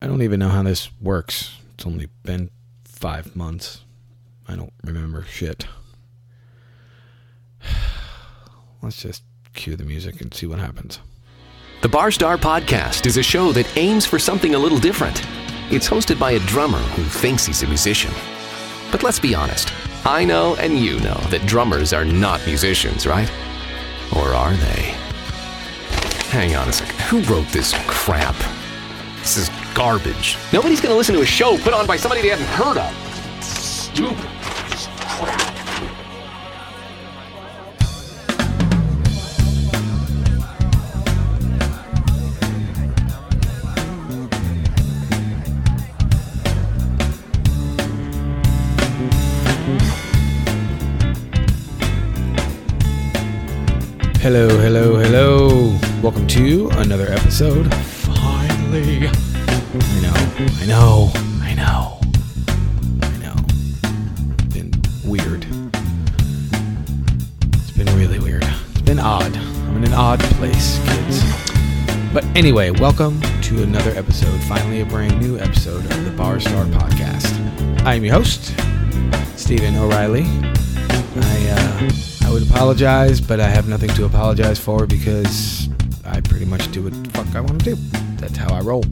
I don't even know how this works. It's only been five months. I don't remember shit. Let's just cue the music and see what happens. The Barstar Podcast is a show that aims for something a little different. It's hosted by a drummer who thinks he's a musician. But let's be honest. I know and you know that drummers are not musicians, right? Or are they? Hang on a second. Who wrote this crap? This is garbage. Nobody's gonna listen to a show put on by somebody they haven't heard of. Stupid. Hello, hello, hello. Welcome to another episode. Finally. I know, I know, I know, It's been weird. It's been really weird. It's been odd. I'm in an odd place, kids. But anyway, welcome to another episode, finally a brand new episode of the Bar Star Podcast. I am your host, Stephen O'Reilly. I uh, I would apologize, but I have nothing to apologize for because I pretty much do what the fuck I want to do. That's how I roll.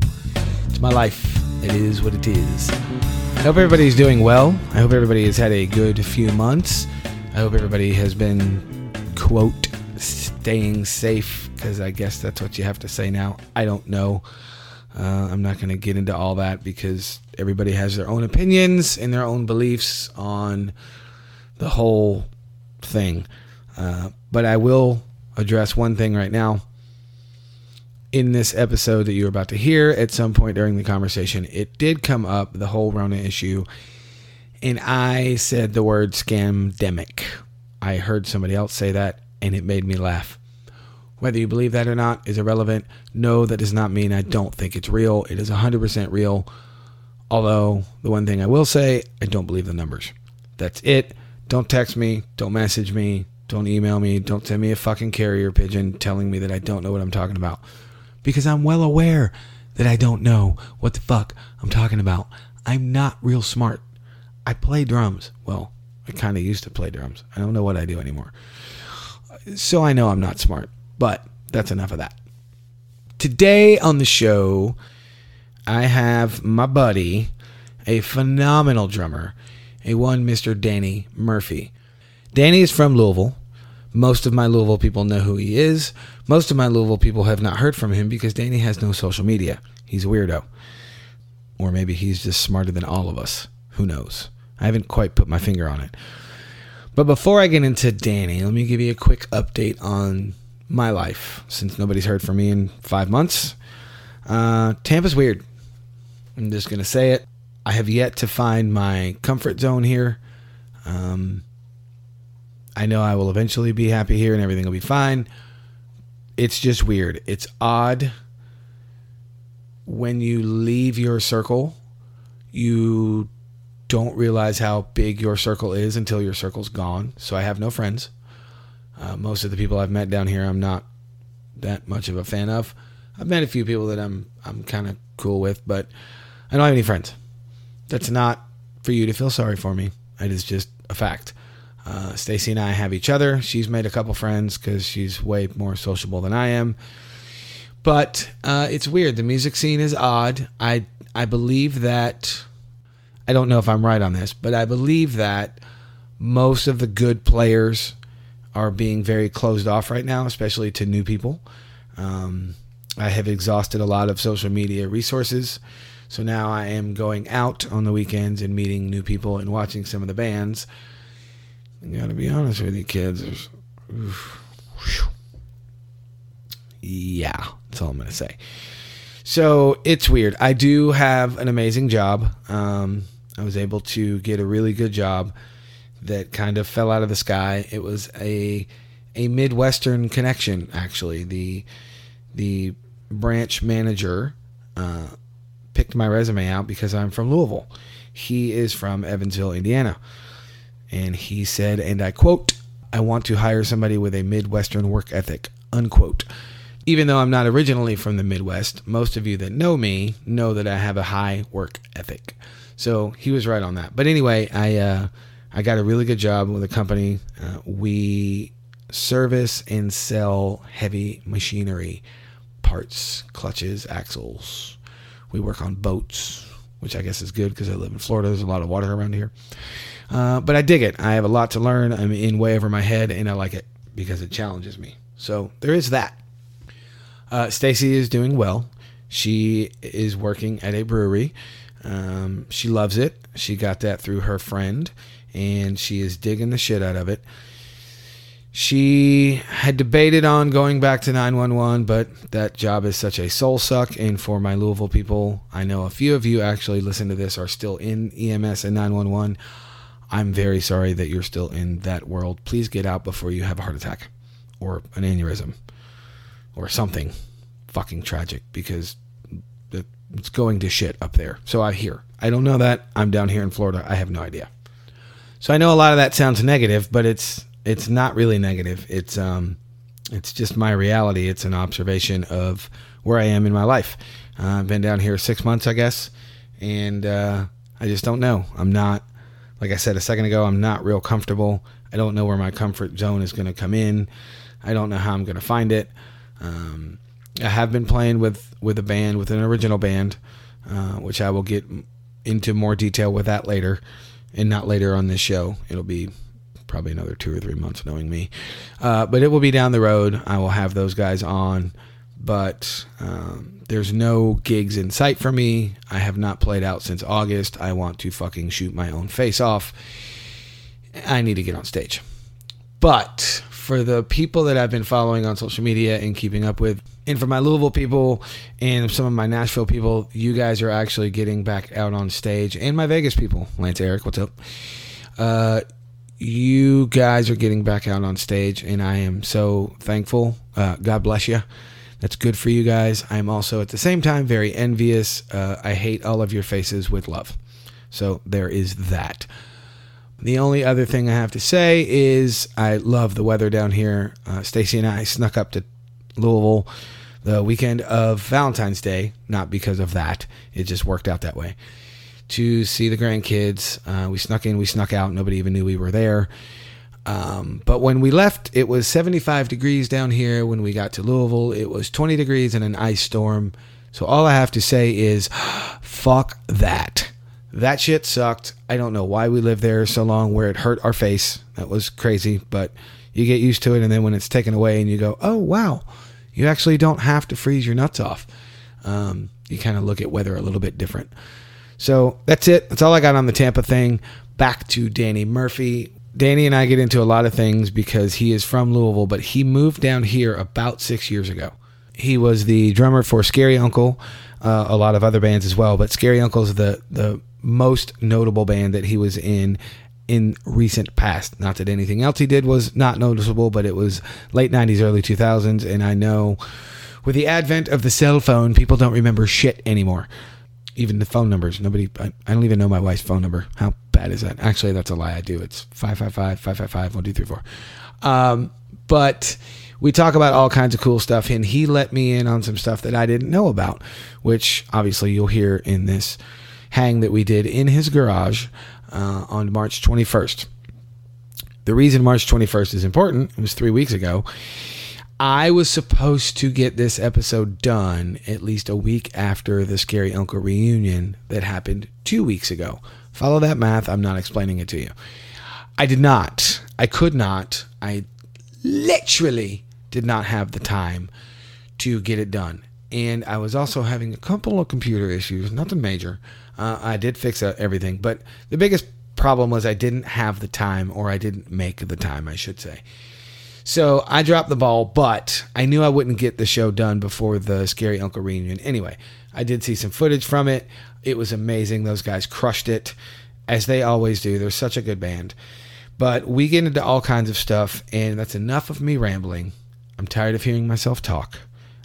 It's my life. It is what it is. I hope everybody's doing well. I hope everybody has had a good few months. I hope everybody has been quote staying safe because I guess that's what you have to say now. I don't know. Uh, I'm not going to get into all that because everybody has their own opinions and their own beliefs on the whole thing. Uh, but I will address one thing right now. In this episode that you're about to hear, at some point during the conversation, it did come up the whole Rona issue, and I said the word scamdemic. I heard somebody else say that, and it made me laugh. Whether you believe that or not is irrelevant. No, that does not mean I don't think it's real. It is 100% real. Although, the one thing I will say, I don't believe the numbers. That's it. Don't text me. Don't message me. Don't email me. Don't send me a fucking carrier pigeon telling me that I don't know what I'm talking about. Because I'm well aware that I don't know what the fuck I'm talking about. I'm not real smart. I play drums. Well, I kind of used to play drums. I don't know what I do anymore. So I know I'm not smart. But that's enough of that. Today on the show, I have my buddy, a phenomenal drummer, a one Mr. Danny Murphy. Danny is from Louisville. Most of my Louisville people know who he is. Most of my Louisville people have not heard from him because Danny has no social media. He's a weirdo. Or maybe he's just smarter than all of us. Who knows? I haven't quite put my finger on it. But before I get into Danny, let me give you a quick update on my life since nobody's heard from me in five months. Uh, Tampa's weird. I'm just going to say it. I have yet to find my comfort zone here. Um, I know I will eventually be happy here and everything will be fine. It's just weird. It's odd when you leave your circle, you don't realize how big your circle is until your circle's gone. So I have no friends. Uh, most of the people I've met down here, I'm not that much of a fan of. I've met a few people that I'm I'm kind of cool with, but I don't have any friends. That's not for you to feel sorry for me. It is just a fact. Uh, Stacy and I have each other. She's made a couple friends because she's way more sociable than I am. But uh, it's weird. The music scene is odd. I I believe that I don't know if I'm right on this, but I believe that most of the good players are being very closed off right now, especially to new people. Um, I have exhausted a lot of social media resources. So now I am going out on the weekends and meeting new people and watching some of the bands. I gotta be honest with you, kids. Yeah, that's all I'm gonna say. So it's weird. I do have an amazing job. Um, I was able to get a really good job that kind of fell out of the sky. It was a a Midwestern connection, actually. The the branch manager uh, picked my resume out because I'm from Louisville. He is from Evansville, Indiana. And he said, and I quote, I want to hire somebody with a Midwestern work ethic, unquote. even though I'm not originally from the Midwest, most of you that know me know that I have a high work ethic. So he was right on that. But anyway, I uh, I got a really good job with a company. Uh, we service and sell heavy machinery, parts, clutches, axles. We work on boats, which I guess is good because I live in Florida. There's a lot of water around here. Uh, but I dig it. I have a lot to learn. I'm in way over my head, and I like it because it challenges me. So there is that. Uh, Stacy is doing well. She is working at a brewery. Um, she loves it. She got that through her friend, and she is digging the shit out of it. She had debated on going back to 911, but that job is such a soul suck. And for my Louisville people, I know a few of you actually listen to this are still in EMS and 911. I'm very sorry that you're still in that world. Please get out before you have a heart attack or an aneurysm or something fucking tragic because it's going to shit up there. So I hear. I don't know that. I'm down here in Florida. I have no idea. So I know a lot of that sounds negative, but it's it's not really negative. It's um it's just my reality. It's an observation of where I am in my life. Uh, I've been down here six months, I guess, and uh, I just don't know. I'm not, like I said a second ago, I'm not real comfortable. I don't know where my comfort zone is going to come in. I don't know how I'm going to find it. Um, I have been playing with with a band, with an original band, uh, which I will get into more detail with that later, and not later on this show. It'll be probably another two or three months, knowing me. Uh, but it will be down the road. I will have those guys on, but um, there's no gigs in sight for me. I have not played out since August. I want to fucking shoot my own face off. I need to get on stage. But for the people that I've been following on social media and keeping up with, and for my Louisville people and some of my Nashville people, you guys are actually getting back out on stage. And my Vegas people, Lance Eric, what's up? Uh, you guys are getting back out on stage, and I am so thankful. Uh, God bless you. That's good for you guys. I'm also at the same time very envious. Uh, I hate all of your faces with love. So there is that. The only other thing I have to say is I love the weather down here. Uh, Stacy and I snuck up to Louisville the weekend of Valentine's Day, not because of that. It just worked out that way. To see the grandkids, uh, we snuck in, we snuck out. Nobody even knew we were there. Um, but when we left, it was 75 degrees down here. When we got to Louisville, it was 20 degrees and an ice storm. So all I have to say is, fuck that. That shit sucked. I don't know why we lived there so long where it hurt our face. That was crazy, but you get used to it. And then when it's taken away and you go, oh, wow, you actually don't have to freeze your nuts off. Um, you kind of look at weather a little bit different. So that's it. That's all I got on the Tampa thing. Back to Danny Murphy. Danny and I get into a lot of things because he is from Louisville, but he moved down here about six years ago. He was the drummer for Scary Uncle, uh, a lot of other bands as well, but Scary Uncle is the the most notable band that he was in in recent past. Not that anything else he did was not noticeable, but it was late 90s, early 2000s. And I know with the advent of the cell phone, people don't remember shit anymore. Even the phone numbers. Nobody, I, I don't even know my wife's phone number. How bad is that? Actually, that's a lie. I do. It's 555 555 1234. Um, but we talk about all kinds of cool stuff, and he let me in on some stuff that I didn't know about, which obviously you'll hear in this hang that we did in his garage uh, on March 21st. The reason March 21st is important, it was three weeks ago. I was supposed to get this episode done at least a week after the Scary Uncle reunion that happened two weeks ago. Follow that math. I'm not explaining it to you. I did not. I could not. I literally did not have the time to get it done. And I was also having a couple of computer issues, nothing major. Uh, I did fix everything, but the biggest problem was I didn't have the time, or I didn't make the time, I should say. So I dropped the ball, but I knew I wouldn't get the show done before the Scary Uncle reunion. Anyway, I did see some footage from it. It was amazing. Those guys crushed it, as they always do. They're such a good band. But we get into all kinds of stuff, and that's enough of me rambling. I'm tired of hearing myself talk.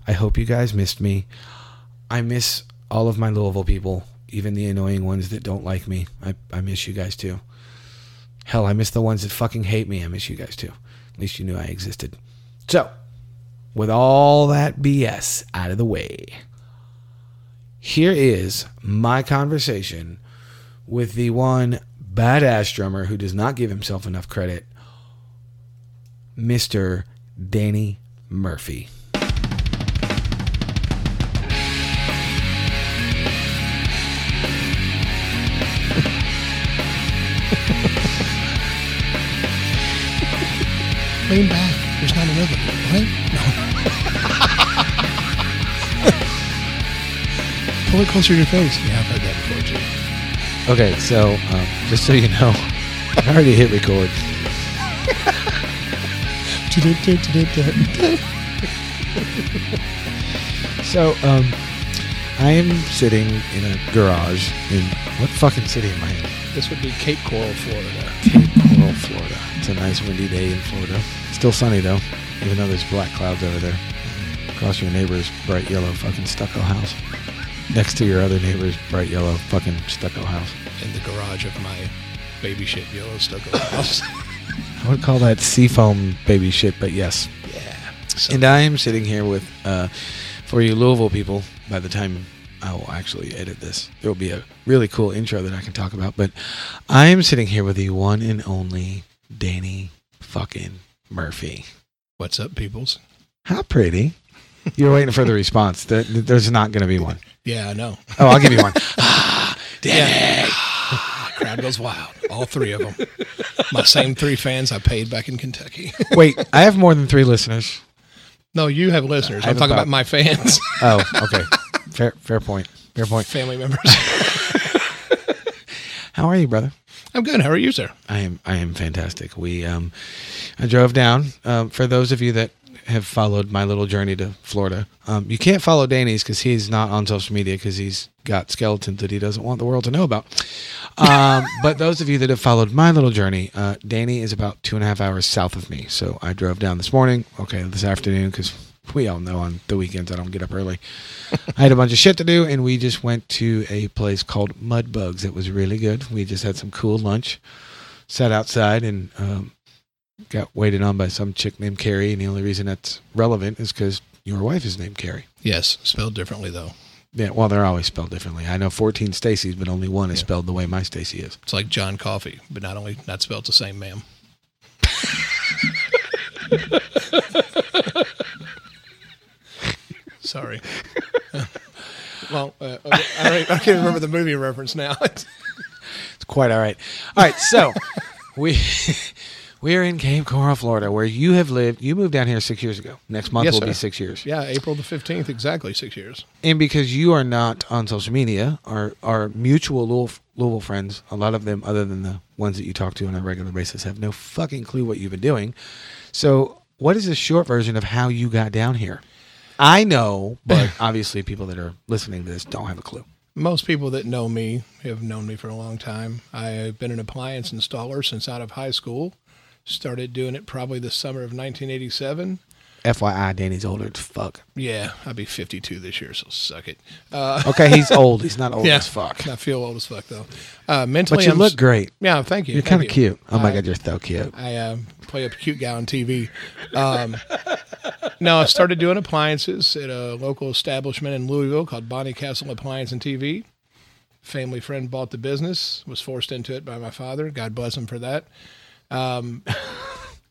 I hope you guys missed me. I miss all of my Louisville people even the annoying ones that don't like me. I, I miss you guys too. Hell, I miss the ones that fucking hate me. I miss you guys too. At least you knew I existed. So, with all that BS out of the way, here is my conversation with the one badass drummer who does not give himself enough credit, Mr. Danny Murphy. Lean back. There's not another one, right? No. Pull it closer to your face. Yeah, I've heard that before too. Okay, so um, just so you know, I already hit record. So, um, I am sitting in a garage in what fucking city am I in? This would be Cape Coral, Florida. Cape Coral, Florida. It's a nice windy day in Florida. Still sunny though, even though there's black clouds over there. Across your neighbor's bright yellow fucking stucco house. Next to your other neighbor's bright yellow fucking stucco house. In the garage of my baby shit yellow stucco house. I would call that seafoam baby shit, but yes. yeah. So, And I am sitting here with, uh, for you Louisville people, by the time I will actually edit this, there will be a really cool intro that I can talk about. But I am sitting here with the one and only Danny fucking Murphy. what's up, peoples? How pretty. You're waiting for the response. There- There's not going to be one. Yeah, I know. Oh, I'll give you one. ah, Yeah. Crowd goes wild. All three of them. My same three fans I paid back in Kentucky. Wait, I have more than three listeners. no, you have listeners. I'm have talking about- about my fans, Oh, okay. Fair, fair point. Fair point. family members. How are you, brother? I'm good. How are you, sir? I am I am fantastic. We um I drove down. Um, for those of you that have followed my little journey to Florida, um, you can't follow Danny's because he's not on social media because he's got skeletons that he doesn't want the world to know about. Um, but those of you that have followed my little journey, uh, Danny is about two and a half hours south of me. So I drove down this morning. Okay, this afternoon because we all know on the weekends I don't get up early. I had a bunch of shit to do, and we just went to a place called Mudbugs. It was really good. We just had some cool lunch, sat outside, and um, got waited on by some chick named Carrie. And the only reason that's relevant is because your wife is named Carrie. Yes, spelled differently though. Yeah, well, they're always spelled differently. I know 14 Stacys, but only one is Yeah. spelled the way my Stacy is. It's like John Coffey, but not only not spelled the same, ma'am. Sorry. well, uh, I, I can't remember the movie reference now. It's quite all right. All right, so we we are in Cape Coral, Florida, where you have lived. You moved down here six years ago. Next month Yes, will be six years. yeah, April the fifteenth, exactly six years. and because you are not on social media, our our mutual Louisville, Louisville friends, a lot of them, other than the ones that you talk to on a regular basis, have no fucking clue what you've been doing. So, what is the short version of how you got down here? I know, but obviously, people that are listening to this don't have a clue. Most people that know me have known me for a long time. I've been an appliance installer since out of high school. Started doing it probably the summer of 1987. FYI, Danny's older as fuck. Yeah, I'll be 52 this year, so suck it. Uh, Okay, he's old. He's not old yeah, as fuck. I feel old as fuck though. Uh, mentally, But you I'm look s- great. Yeah, thank you. You're kind of you. cute. Oh my I- god, you're so cute. I uh, play a cute guy on TV. Um, no, I started doing appliances at a local establishment in Louisville called Bonnycastle Appliance and TV. Family friend bought the business, was forced into it by my father. God bless him for that.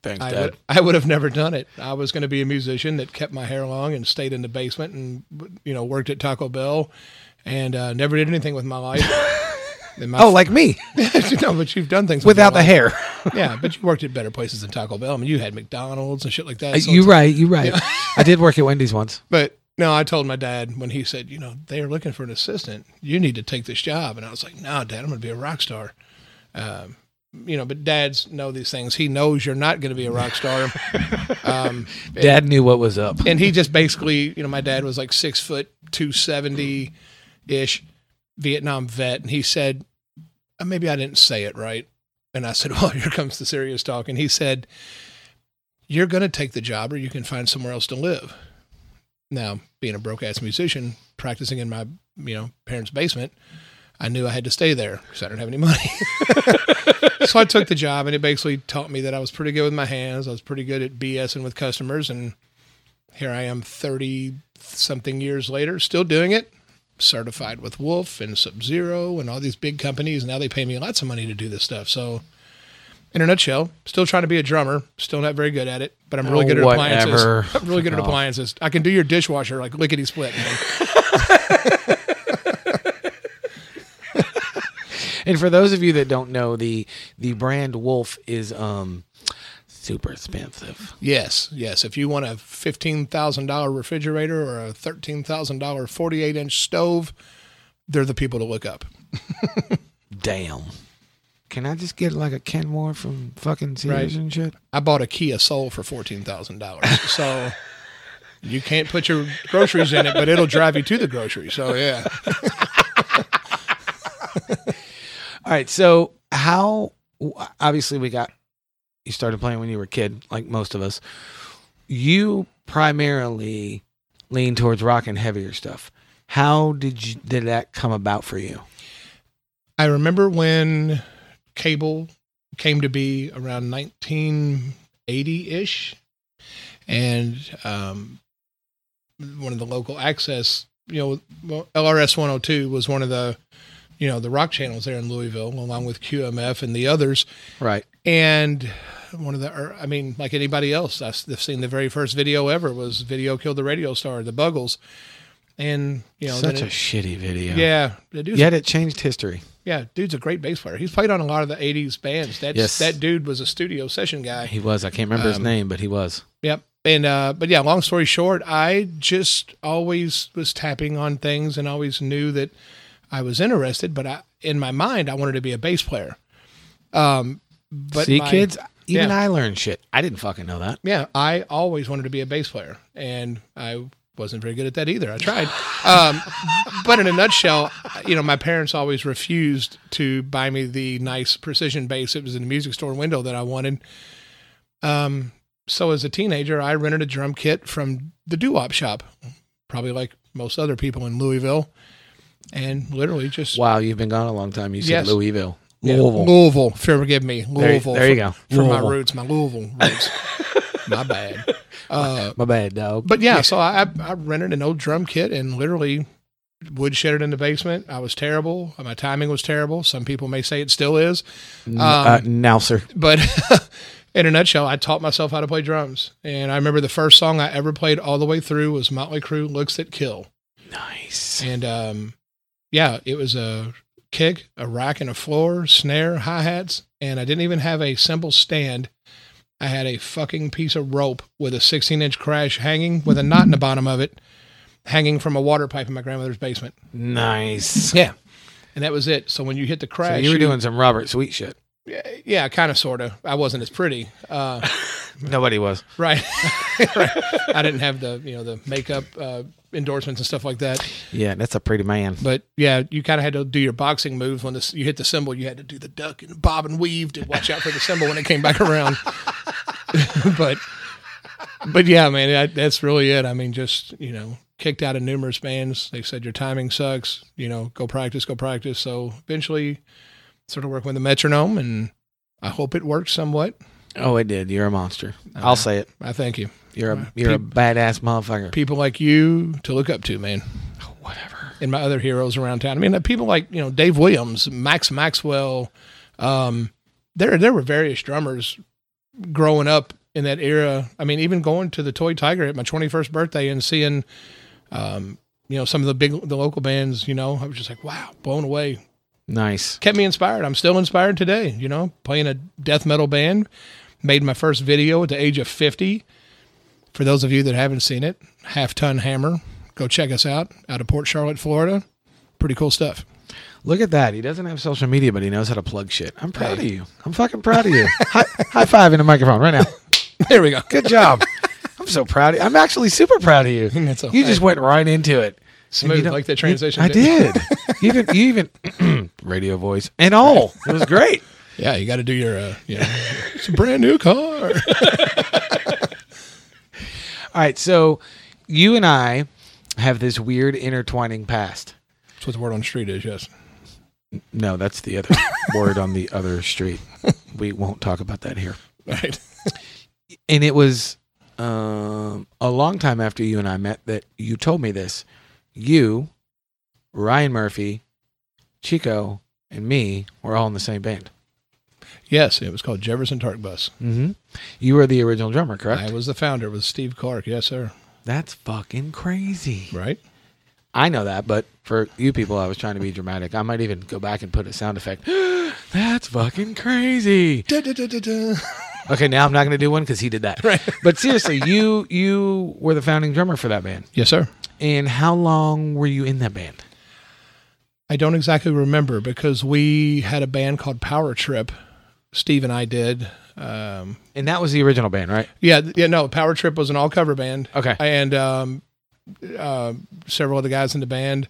Thanks, I Dad. would, I would have never done it. I was going to be a musician that kept my hair long and stayed in the basement and you know worked at Taco Bell and uh, never did anything with my life. My- Oh, like me no, but you've done things without your the hair. Yeah, but you worked at better places than Taco Bell. I mean, you had McDonald's and shit like that. so you it's- right. You right. I did work at Wendy's once. But no, I told my dad when he said, you know, they are looking for an assistant. You need to take this job. And I was like, no, Dad, I'm going to be a rock star. Um, you know, but dads know these things. He knows you're not going to be a rock star. um, Dad knew what was up. and he just basically, you know, my dad was like six foot, 270 ish, Vietnam vet. And he said, uh, maybe I didn't say it right. And I said, well, here comes the serious talk. And he said, you're going to take the job or you can find somewhere else to live. Now, being a broke ass musician, practicing in my, you know, parents' basement, I knew I had to stay there because I didn't have any money. so I took the job and it basically taught me that I was pretty good with my hands. I was pretty good at BSing with customers and here I am 30 something years later, still doing it, certified with Wolf and Sub Zero and all these big companies. and Now they pay me lots of money to do this stuff. So, in a nutshell, still trying to be a drummer, still not very good at it, but I'm really Oh, good at whatever. appliances. I'm really good at oh. appliances. I can do your dishwasher like lickety split. man. And for those of you that don't know, the the brand Wolf is um super expensive. Yes, yes. If you want a fifteen thousand dollar refrigerator or a thirteen thousand dollar forty eight inch stove, they're the people to look up. Damn. Can I just get like a Kenmore from fucking Sears Right. and shit? I bought a Kia Soul for fourteen thousand dollars. So you can't put your groceries in it, but it'll drive you to the grocery. So yeah. All right. So how? Obviously, we got you started playing when you were a kid, like most of us. You primarily lean towards rock and heavier stuff. How did you did that come about for you? I remember when cable came to be around 1980 ish, and um, one of the local access, you know, LRS 102 was one of the, you know, the rock channels there in Louisville, along with QMF and the others. Right. And one of the, or, I mean, like anybody else, I've seen the very first video ever was "Video Killed the Radio Star," the Buggles, and you know, Such a it- shitty video. yeah, Yet it changed history. yeah, dude's a great bass player. He's played on a lot of the '80s bands. That's Yes. that dude was a studio session guy. He was. I can't remember his Um, name, but he was. Yep. And uh, but yeah, long story short, I just always was tapping on things and always knew that I was interested. But I, in my mind, I wanted to be a bass player. Um, but See, my- kids, even yeah. I learned shit. I didn't fucking know that. yeah, I always wanted to be a bass player, and I wasn't very good at that either. I tried, um, but in a nutshell, you know, my parents always refused to buy me the nice precision bass. It was in the music store window that I wanted. Um, so as a teenager, I rented a drum kit from the doo wop shop, probably like most other people in Louisville, and literally just Wow, you've been gone a long time. You said Yes. Louisville. Yeah, Louisville. Louisville. Forgive me, Louisville. there you for- go. For my Louisville. roots, my Louisville roots. my bad. Uh, My bad, dog. but yeah, so I I rented an old drum kit and literally woodshed it in the basement. I was terrible. My timing was terrible. Some people may say it still is. N- uh, um, now, sir. But in a nutshell, I taught myself how to play drums. And I remember the first song I ever played all the way through was Motley Crue Looks That Kill. Nice. And um, yeah, it was a kick, a rack and a floor, snare, hi hats, and I didn't even have a cymbal stand. I had a fucking piece of rope with a 16 inch crash hanging with a knot in the bottom of it, hanging from a water pipe in my grandmother's basement. Nice. Yeah. And that was it. So when you hit the So crash, you were doing some Robert Sweet shit. yeah, yeah kind of, sort of. I wasn't as pretty. Uh, Nobody was. right. right. I didn't have the, you know, the makeup uh, endorsements and stuff like that. Yeah, that's a pretty man. But yeah, you kind of had to do your boxing moves when this, you hit the cymbal. You had to do the duck and bob and weave to watch out for the cymbal when it came back around. but but yeah, man, that, that's really it. I mean, just you know, kicked out of numerous bands. They said your timing sucks. You know, go practice, go practice. So eventually, sort of working with the metronome, and I hope it works somewhat. Oh, it did. You're a monster. I'll say it. I thank you. You're a Uh, you're a badass motherfucker. People like you to look up to, man. Whatever. and my other heroes around town. I mean, uh, people like you know Dave Williams, Max Maxwell. Um, there there were various drummers growing up in that era. I mean, even going to the Toy Tiger at my twenty first birthday and seeing, um, you know, some of the big the local bands. You know, I was just like, wow, blown away. Nice. Kept me inspired. I'm still inspired today. You know, playing a death metal band. Made my first video at the age of fifty. For those of you that haven't seen it, Half Ton Hammer, go check us out out of Port Charlotte, Florida. Pretty cool stuff. Look at that. He doesn't have social media, but he knows how to plug shit. I'm proud Hey. of you. I'm fucking proud of you. high, high five in the microphone right now. There we go. Good job. I'm so proud of you. I'm actually super proud of you. That's You just went right into it. You Smooth like that transition. I didn't did. you even you even radio voice and all. It was great. Yeah, you got to do your, uh, you know, it's a brand new car. All right, so you and I have this weird intertwining past. That's what the word on the street is, yes. No, that's the other word on the other street. We won't talk about that here. Right. And it was um, a long time after you and I met that you told me this. You, Ryan Murphy, Chico, and me were all in the same band. Yes, it was called Jefferson Tark Bus. Mm-hmm. You were the original drummer, correct? I was the founder with Steve Clark. Yes, sir. That's fucking crazy. Right? I know that, but for you people, I was trying to be dramatic. I might even go back and put a sound effect. That's fucking crazy. Da-da-da-da-da. Okay, now I'm not going to do one because he did that. Right. But seriously, you you were the founding drummer for that band. Yes, sir. And how long were you in that band? I don't exactly remember because we had a band called Power Trip. Steve and I did. Um, And that was the original band, right? yeah, yeah. No, Power Trip was an all cover band. Okay. and um, uh, several other guys in the band.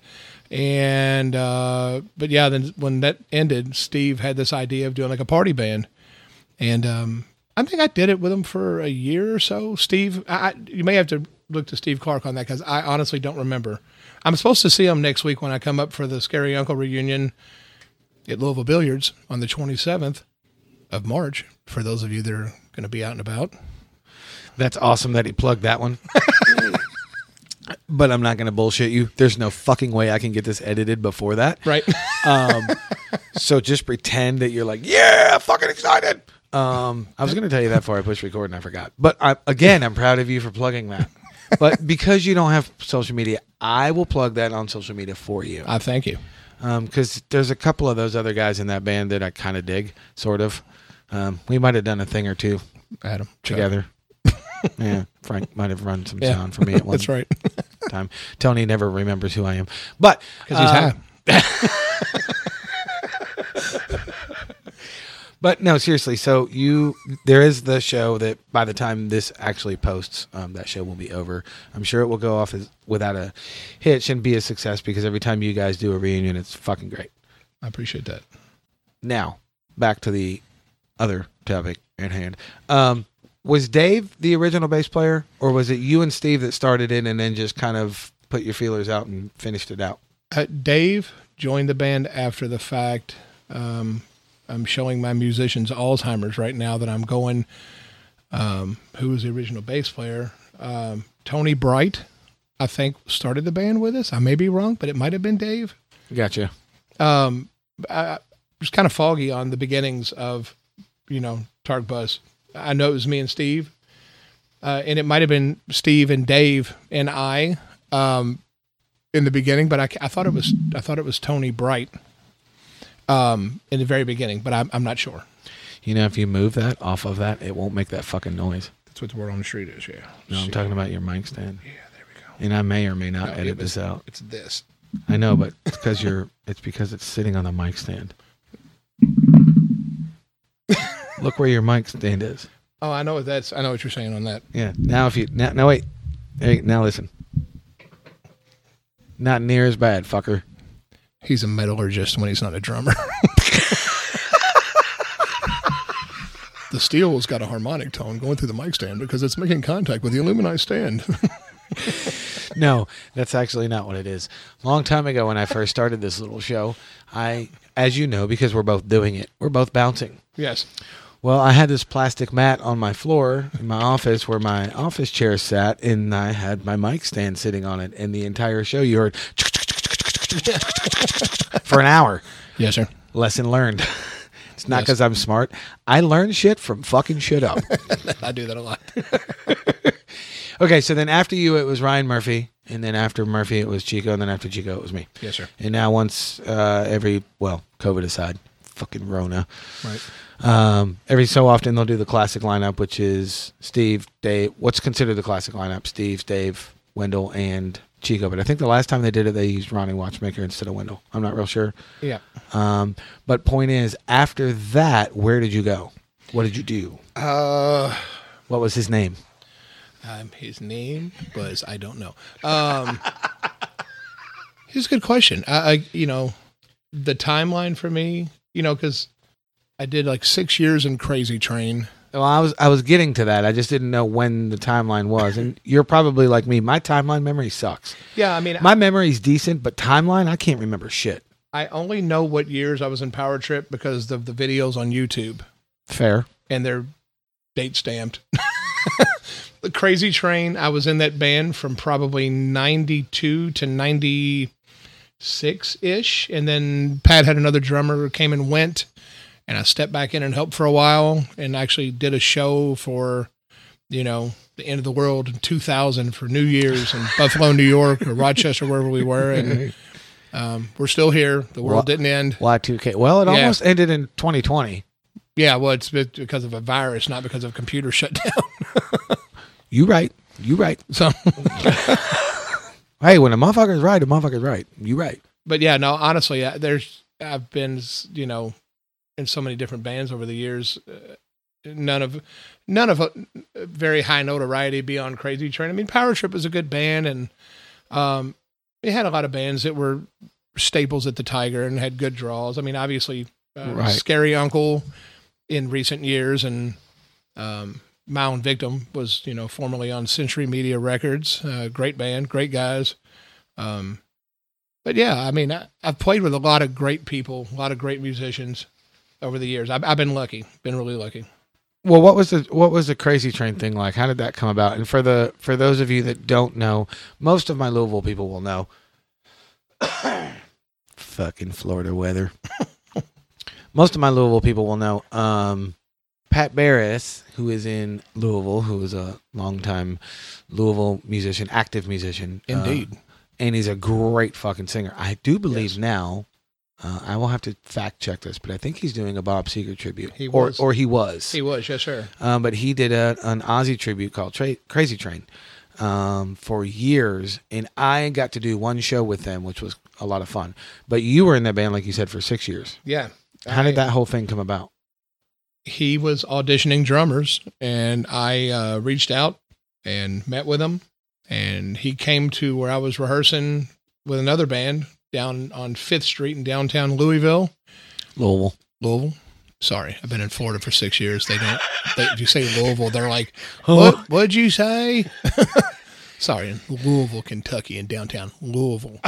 And uh, but yeah, then when that ended, Steve had this idea of doing like a party band, and um, I think I did it with him for a year or so. Steve, I, I- you may have to look to Steve Clark on that because I honestly don't remember. I'm supposed to see him next week when I come up for the Scary Uncle reunion at Louisville Billiards on the 27th of March. For those of you that are going to be out and about, That's awesome that he plugged that one. but I'm not going to bullshit you. There's no fucking way I can get this edited before that. right? Um, so just pretend that you're like, yeah, fucking excited. Um, I was going to tell you that before I pushed record and I forgot. But I, again, I'm proud of you for plugging that. But because you don't have social media, I will plug that on social media for you. I thank you. Because there's a couple of those other guys in that band that I kind of dig, sort of. Um, we might have done a thing or two Adam together. yeah, Frank might have run some Yeah. sound for me at one That's right. time. Tony never remembers who I am, but Because he's uh, high. But no, seriously. So you, there is the show that by the time this actually posts, um, that show will be over. I'm sure it will go off as, without a hitch and be a success because every time you guys do a reunion, it's fucking great. I appreciate that. Now, back to the other topic at hand. Um, was Dave the original bass player, or was it you and Steve that started it and then just kind of put your feelers out and finished it out? Uh, Dave joined the band after the fact. Um, I'm showing my musicians Alzheimer's right now that I'm going. Um, who was the original bass player? Um, Tony Bright, I think, started the band with us. I may be wrong, but it might have been Dave. Gotcha. Um, I, I was kind of foggy on the beginnings of, you know, Tark Buzz. I know it was me and Steve, uh, and it might have been Steve and Dave and I um, in the beginning, but I, I thought it was I thought it was Tony Bright um, in the very beginning, but I'm, I'm not sure. You know, if you move that off of that, it won't make that fucking noise. That's what the word on the street is. Yeah. No, I'm talking about your mic stand. Yeah, there we go. And I may or may not No, edit it this out. It's this. I know, but it's because you're. It's because it's sitting on the mic stand. Look where your mic stand is. Oh, I know what that's. I know what you're saying on that. Yeah. Now, if you now, now wait, hey, now listen. Not near as bad, fucker. He's a metallurgist when he's not a drummer. the steel's got a harmonic tone going through the mic stand because it's making contact with the alumini stand. No, that's actually not what it is. Long time ago, when I first started this little show, I, as you know, because we're both doing it, we're both bouncing. yes. Well, I had this plastic mat on my floor in my office where my office chair sat, and I had my mic stand sitting on it. And the entire show, you heard for an hour. Yes, sir. Lesson learned. It's not Yes. because I'm smart. I learned shit from fucking shit up. I do that a lot. okay, so then after you, it was Ryan Murphy, and then after Murphy, it was Chico, and then after Chico, it was me. yes, sir. And now once uh, every well, COVID aside, fucking Rona. Right. Um, every so often they'll do the classic lineup, which is Steve, Dave. What's considered the classic lineup? Steve, Dave, Wendell, and Chico. But I think the last time they did it, they used Ronnie Watchmaker instead of Wendell. I'm not real sure. Yeah. Um, but point is, after that, where did you go? What did you do? Uh, What was his name? um, his name was I don't know. Um, here's a good question. I, I, you know, the timeline for me, you know, because I did like six years in Crazy Train. Well, I was I was getting to that. I just didn't know when the timeline was. And you're probably like me. My timeline memory sucks. Yeah, I mean, My memory's decent, but timeline, I can't remember shit. I only know what years I was in Power Trip because of the videos on YouTube Fair. and they're date stamped. the Crazy Train. I was in that band from probably '92 to '96 ish, and then Pat had another drummer who came and went, and I stepped back in and helped for a while, and actually did a show for, you know, the end of the world in 2000 for New Year's in Buffalo, New York, or Rochester, wherever we were, and um, we're still here. The world Well- didn't end. Y2K. Well, it Yeah. almost ended in 2020. Yeah, well, it's because of a virus, not because of computer shutdown. You right. You right. So, Hey, when a motherfucker's right, a motherfucker's right. You right. but yeah, no, honestly, I- there's I've been, you know, in so many different bands over the years. Uh, none of, none of a, very high notoriety beyond Crazy Train. I mean, Power Trip was a good band, and um, it had a lot of bands that were staples at the Tiger and had good draws. I mean, obviously, uh, Right. Scary Uncle in recent years, and um, My Own Victim was, you know, formerly on Century Media Records. Uh, great band, great guys. Um, but yeah, I mean, I, I've played with a lot of great people, a lot of great musicians over the years. I've, I've been lucky, been really lucky. Well, what was the what was the crazy train thing like? How did that come about? And for the for those of you that don't know, most of my Louisville people will know. Fucking Florida weather. most of my Louisville people will know. Um, Pat Barris, who is in Louisville, who is a longtime Louisville musician, active musician, uh, Indeed. and he's a great fucking singer. I do believe Yes. now. Uh, I will have to fact check this, but I think he's doing a Bob Seger tribute. He or was. or he was. He was, yes, sir. Um, but he did a, an Ozzy tribute called Tra- Crazy Train um, for years, and I got to do one show with them, which was a lot of fun. But you were in that band, like you said, for six years. Yeah. How did that whole thing come about? He was auditioning drummers, and I uh, reached out and met with him. And he came to where I was rehearsing with another band down on Fifth Street in downtown Louisville. Louisville. Louisville. Sorry, I've been in Florida for six years. They don't. They, if you say Louisville, they're like, "What? What'd you say?" Sorry, in Louisville, Kentucky, in downtown Louisville.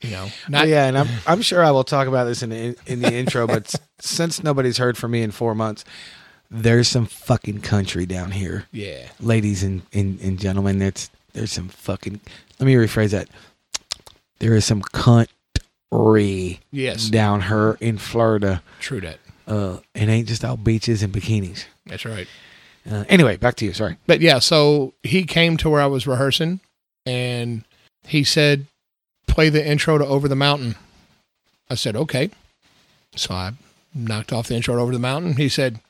you know, not yeah, and I'm I'm sure I will talk about this in the in the intro, but since nobody's heard from me in four months, there's some fucking country down here, yeah, ladies and and, and gentlemen. That's there's some fucking. Let me rephrase that. There is some country yes, down her in Florida. true that. Uh, it ain't just all beaches and bikinis. That's right. Uh, anyway, back to you. Sorry. But yeah, so he came to where I was rehearsing, and he said, "Play the intro to Over the Mountain." I said, "Okay." So I knocked off the intro to Over the Mountain. He said,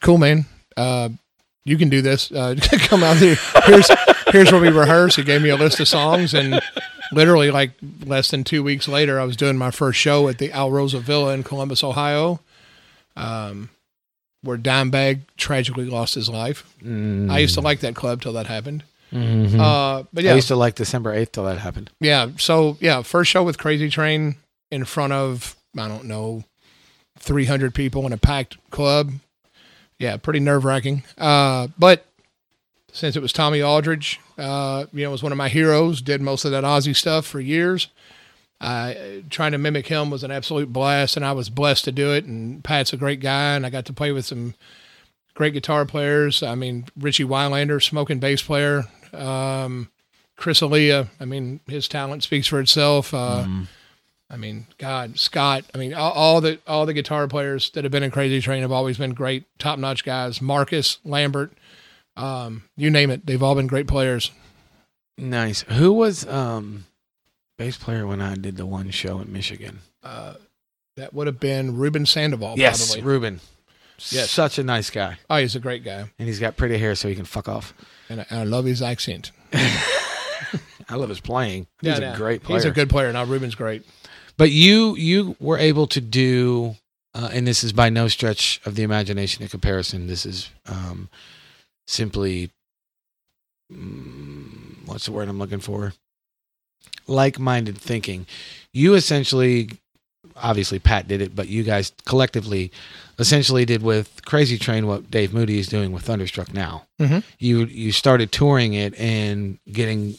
"Cool, man. Uh, you can do this. Uh, come out here. Here's here's where we rehearse." He gave me a list of songs, and literally like less than two weeks later, I was doing my first show at the Alrosa Villa in Columbus, Ohio. Um, where Dimebag tragically lost his life. Mm, I used to like that club till that happened. mhm. Uh, but I used to like December eighth till that happened. yeah. So yeah, first show with Crazy Train in front of I don't know, three hundred people in a packed club. Yeah, pretty nerve wracking. Uh, but since it was Tommy Aldridge, uh, you know, was one of my heroes. Did most of that Ozzy stuff for years. I trying to mimic him was an absolute blast, and I was blessed to do it. And Pat's a great guy, and I got to play with some great guitar players. I mean, Richie Wylander, smoking bass player. Um, Chris Aaliyah. I mean, his talent speaks for itself. Uh, I mean, God, Scott. I mean, all, all the all the guitar players that have been in Crazy Train have always been great, top notch guys. Marcus Lambert, um, you name it, they've all been great players. Nice. Who was um bass player when I did the one show in Michigan? Uh, that would have been Ruben Sandoval. yes, probably. Ruben. Yes. such a nice guy, Oh, he's a great guy, and he's got pretty hair, so he can fuck off. and I, I love his accent. I love his playing. He's Yeah, a yeah. great player. He's a good player. Now Ruben's great. But you you were able to do, uh, and this is by no stretch of the imagination a comparison. This is um, simply mm, what's the word I'm looking for? Like-minded thinking. You essentially, obviously Pat did it, but you guys collectively, essentially did with Crazy Train what Dave Moody is doing with Thunderstruck now. Mhm. You you started touring it and getting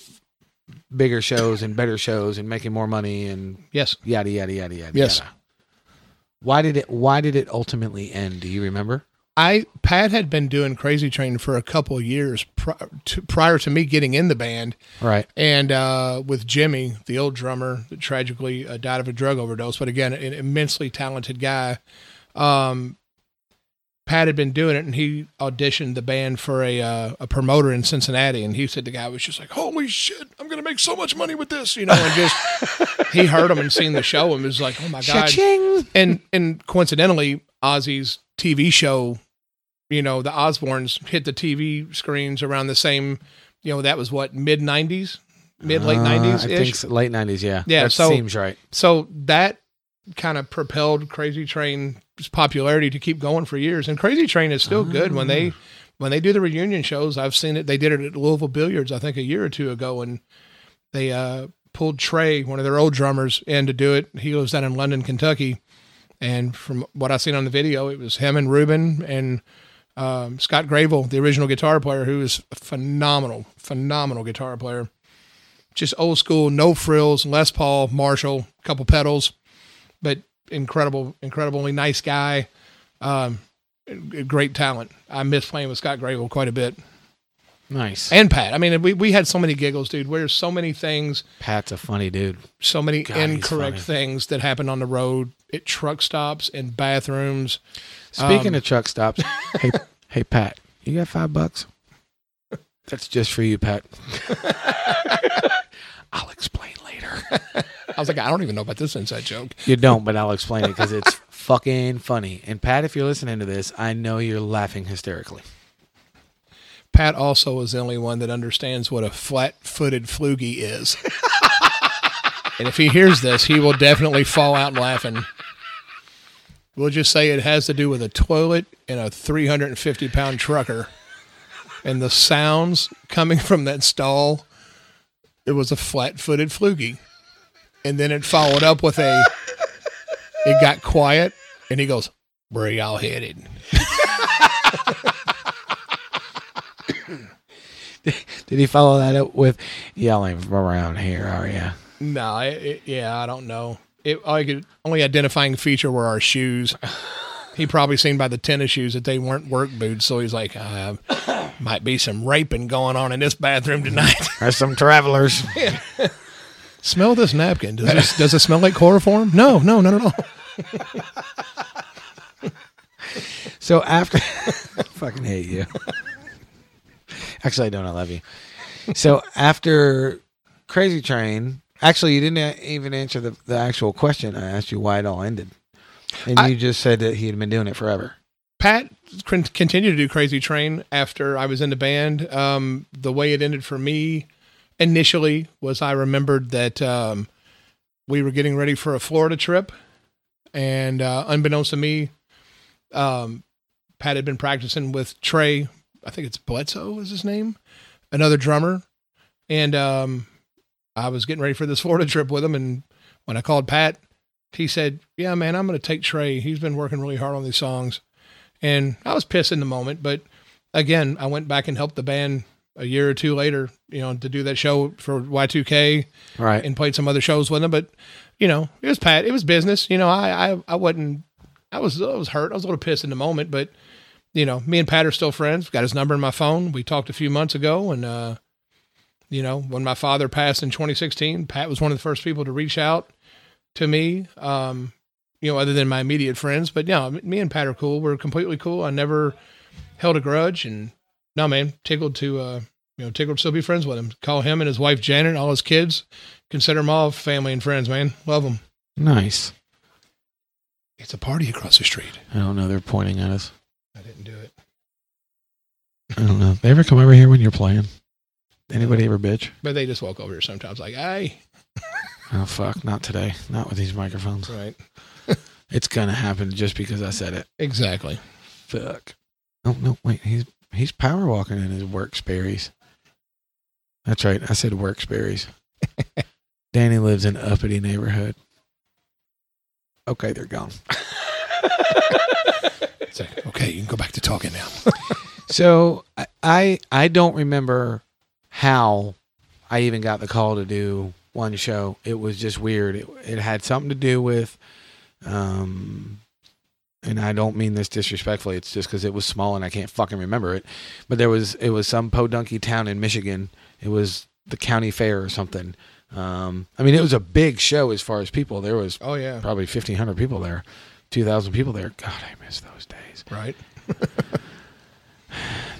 bigger shows and better shows and making more money and Yes. yada yada yada yada. Yes. yada. Why did it Why did it ultimately end? Do you remember? I Pat had been doing Crazy Train for a couple of years pri- to, prior to me getting in the band, Right. and uh, with Jimmy, the old drummer that tragically uh, died of a drug overdose, but again, an immensely talented guy. Um, Pat had been doing it, and he auditioned the band for a uh, a promoter in Cincinnati, and he said the guy was just like, "Holy shit, I'm gonna make so much money with this," you know, and just he heard him and seen the show and was like, "Oh my god!" Cha-ching. and and coincidentally, Ozzy's TV show, you know, the Osbournes hit the TV screens around the same, you know, that was what mid '90s, mid late Uh, '90s I think so, late nineties. Yeah. Yeah, That so- seems right. So that kind of propelled Crazy Train's popularity to keep going for years. And Crazy Train is still good when they when they do the reunion shows. I've seen it. They did it at Louisville Billiards, I think, a year or two ago, and they uh, pulled Trey, one of their old drummers, in to do it. He lives down in London, Kentucky. And from what I've seen on the video, it was him and Ruben and um, Scott Gravel, the original guitar player, who is a phenomenal, phenomenal guitar player. Just old school, no frills, Les Paul, Marshall, couple pedals, but incredible, incredibly nice guy. Um, great talent. I miss playing with Scott Gravel quite a bit. Nice. And Pat. I mean, we, we had so many giggles, dude. There's so many things Pat's a funny dude. so many God, incorrect things that happen on the road at truck stops and bathrooms. Speaking Um, of truck stops, hey, hey, Pat, you got five bucks? That's just for you, Pat. I'll explain later. I was like, I don't even know about this inside joke. You don't, but I'll explain it because it's fucking funny. And Pat, if you're listening to this, I know you're laughing hysterically. Pat also is the only one that understands what a flat-footed flugie is. and if he hears this, he will definitely fall out laughing. We'll just say it has to do with a toilet and a 350-pound trucker, and the sounds coming from that stall. It was a flat-footed flugie, and then it followed up with a. It got quiet, and he goes, "Where y'all headed?" Did he follow that up with yelling from around here? Are you? No, it, it- yeah, I don't know. It I could only identifying feature were our shoes. He probably seen by the tennis shoes that they weren't work boots, so he's like, uh, might be some raping going on in this bathroom tonight. There's some travelers. smell this napkin. Does this, does it smell like chloroform? No, no, not at all. So after, I fucking hate you. Actually, I don't. I love you. So after Crazy Train, actually, you didn't even answer the, the actual question. I asked you why it all ended, and I- you just said that he had been doing it forever. Pat continued to do Crazy Train after I was in the band. Um, the way it ended for me initially was I remembered that um, we were getting ready for a Florida trip, and uh, unbeknownst to me, um, Pat had been practicing with Trey. I think it's Bledsoe is his name, another drummer, and um, I was getting ready for this Florida trip with him. And when I called Pat, he said, "Yeah, man, I'm going to take Trey. He's been working really hard on these songs." And I was pissed in the moment, but again, I went back and helped the band a year or two later, you know, to do that show for Y2K Right. and played some other shows with them. But you know, it was Pat. It was business. You know, I I, I wasn't. I was I was hurt. I was a little pissed in the moment, but you know, me and Pat are still friends. Got his number in my phone. We talked a few months ago, and uh, you know, when my father passed in 2016, Pat was one of the first people to reach out to me. Um, you know, other than my immediate friends, but yeah, me and Pat are cool. We're completely cool. I never held a grudge, and no, man, tickled to uh, you know, tickled to still be friends with him. Call him and his wife Janet, all his kids, consider them all family and friends. Man, love them. Nice. It's a party across the street. I don't know. They're pointing at us. I didn't do it, I don't know. They ever come over here when you're playing? Anybody ever bitch? but they just walk over here sometimes, like, hey, Oh fuck! Not today. Not with these microphones. right, It's gonna happen just because I said it. exactly. Fuck. Oh no! Wait. He's he's power walking in his work Sperry's. That's right. I said work Sperry's. Danny lives in uppity neighborhood. Okay, they're gone. Okay, you can go back to talking now. So I I don't remember how I even got the call to do one show. It was just weird. It, it had something to do with um and I don't mean this disrespectfully. It's just because it was small and I can't fucking remember it. But there was it was some podunky town in Michigan. It was the county fair or something. Um, I mean, it was a big show as far as people. There was Oh yeah. probably fifteen hundred people there, two thousand people there. God, I miss those days. Right.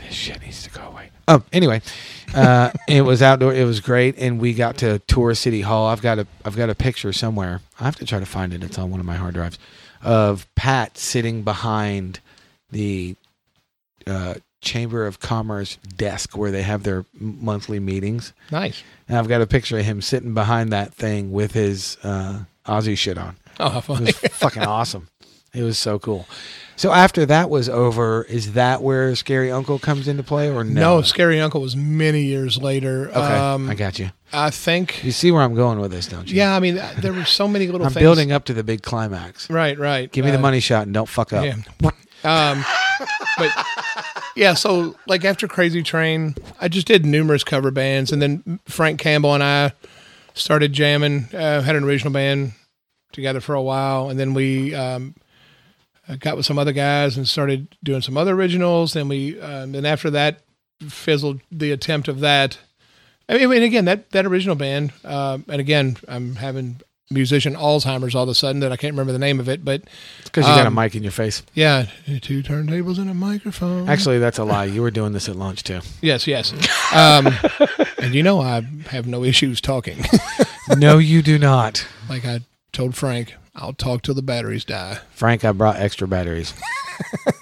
This shit needs to go away. Oh, anyway, uh, it was outdoor. It was great, and we got to tour City Hall. I've got a I've got a picture somewhere. I have to try to find it. It's on one of my hard drives of Pat sitting behind the uh, Chamber of Commerce desk where they have their monthly meetings. Nice. And I've got a picture of him sitting behind that thing with his uh, Ozzy shit on. Oh, how It was fucking awesome. It was so cool. So after that was over, is that where Scary Uncle comes into play, or no? No, Scary Uncle was many years later. Okay, Um, I got you. I think. You see where I'm going with this, don't you? Yeah, I mean, there were so many little I'm things. building up to the big climax. Right, right. Give me the Uh, money shot and don't fuck up. Yeah. Um, but yeah, so like after Crazy Train, I just did numerous cover bands, and then Frank Campbell and I started jamming. Uh, had an original band together for a while, and then we um, uh, got with some other guys and started doing some other originals. Then we, um, then after that, fizzled the attempt of that. I mean, and again, that that original band, um, and again, I'm having musician Alzheimer's all of a sudden that I can't remember the name of it, but Because you got a Um, mic in your face. yeah, two turntables and a microphone. Actually, that's a lie. You were doing this at lunch too. yes, yes. Um, and you know, I have no issues talking. no, you do not. like I told Frank, I'll talk till the batteries die. Frank, I brought extra batteries.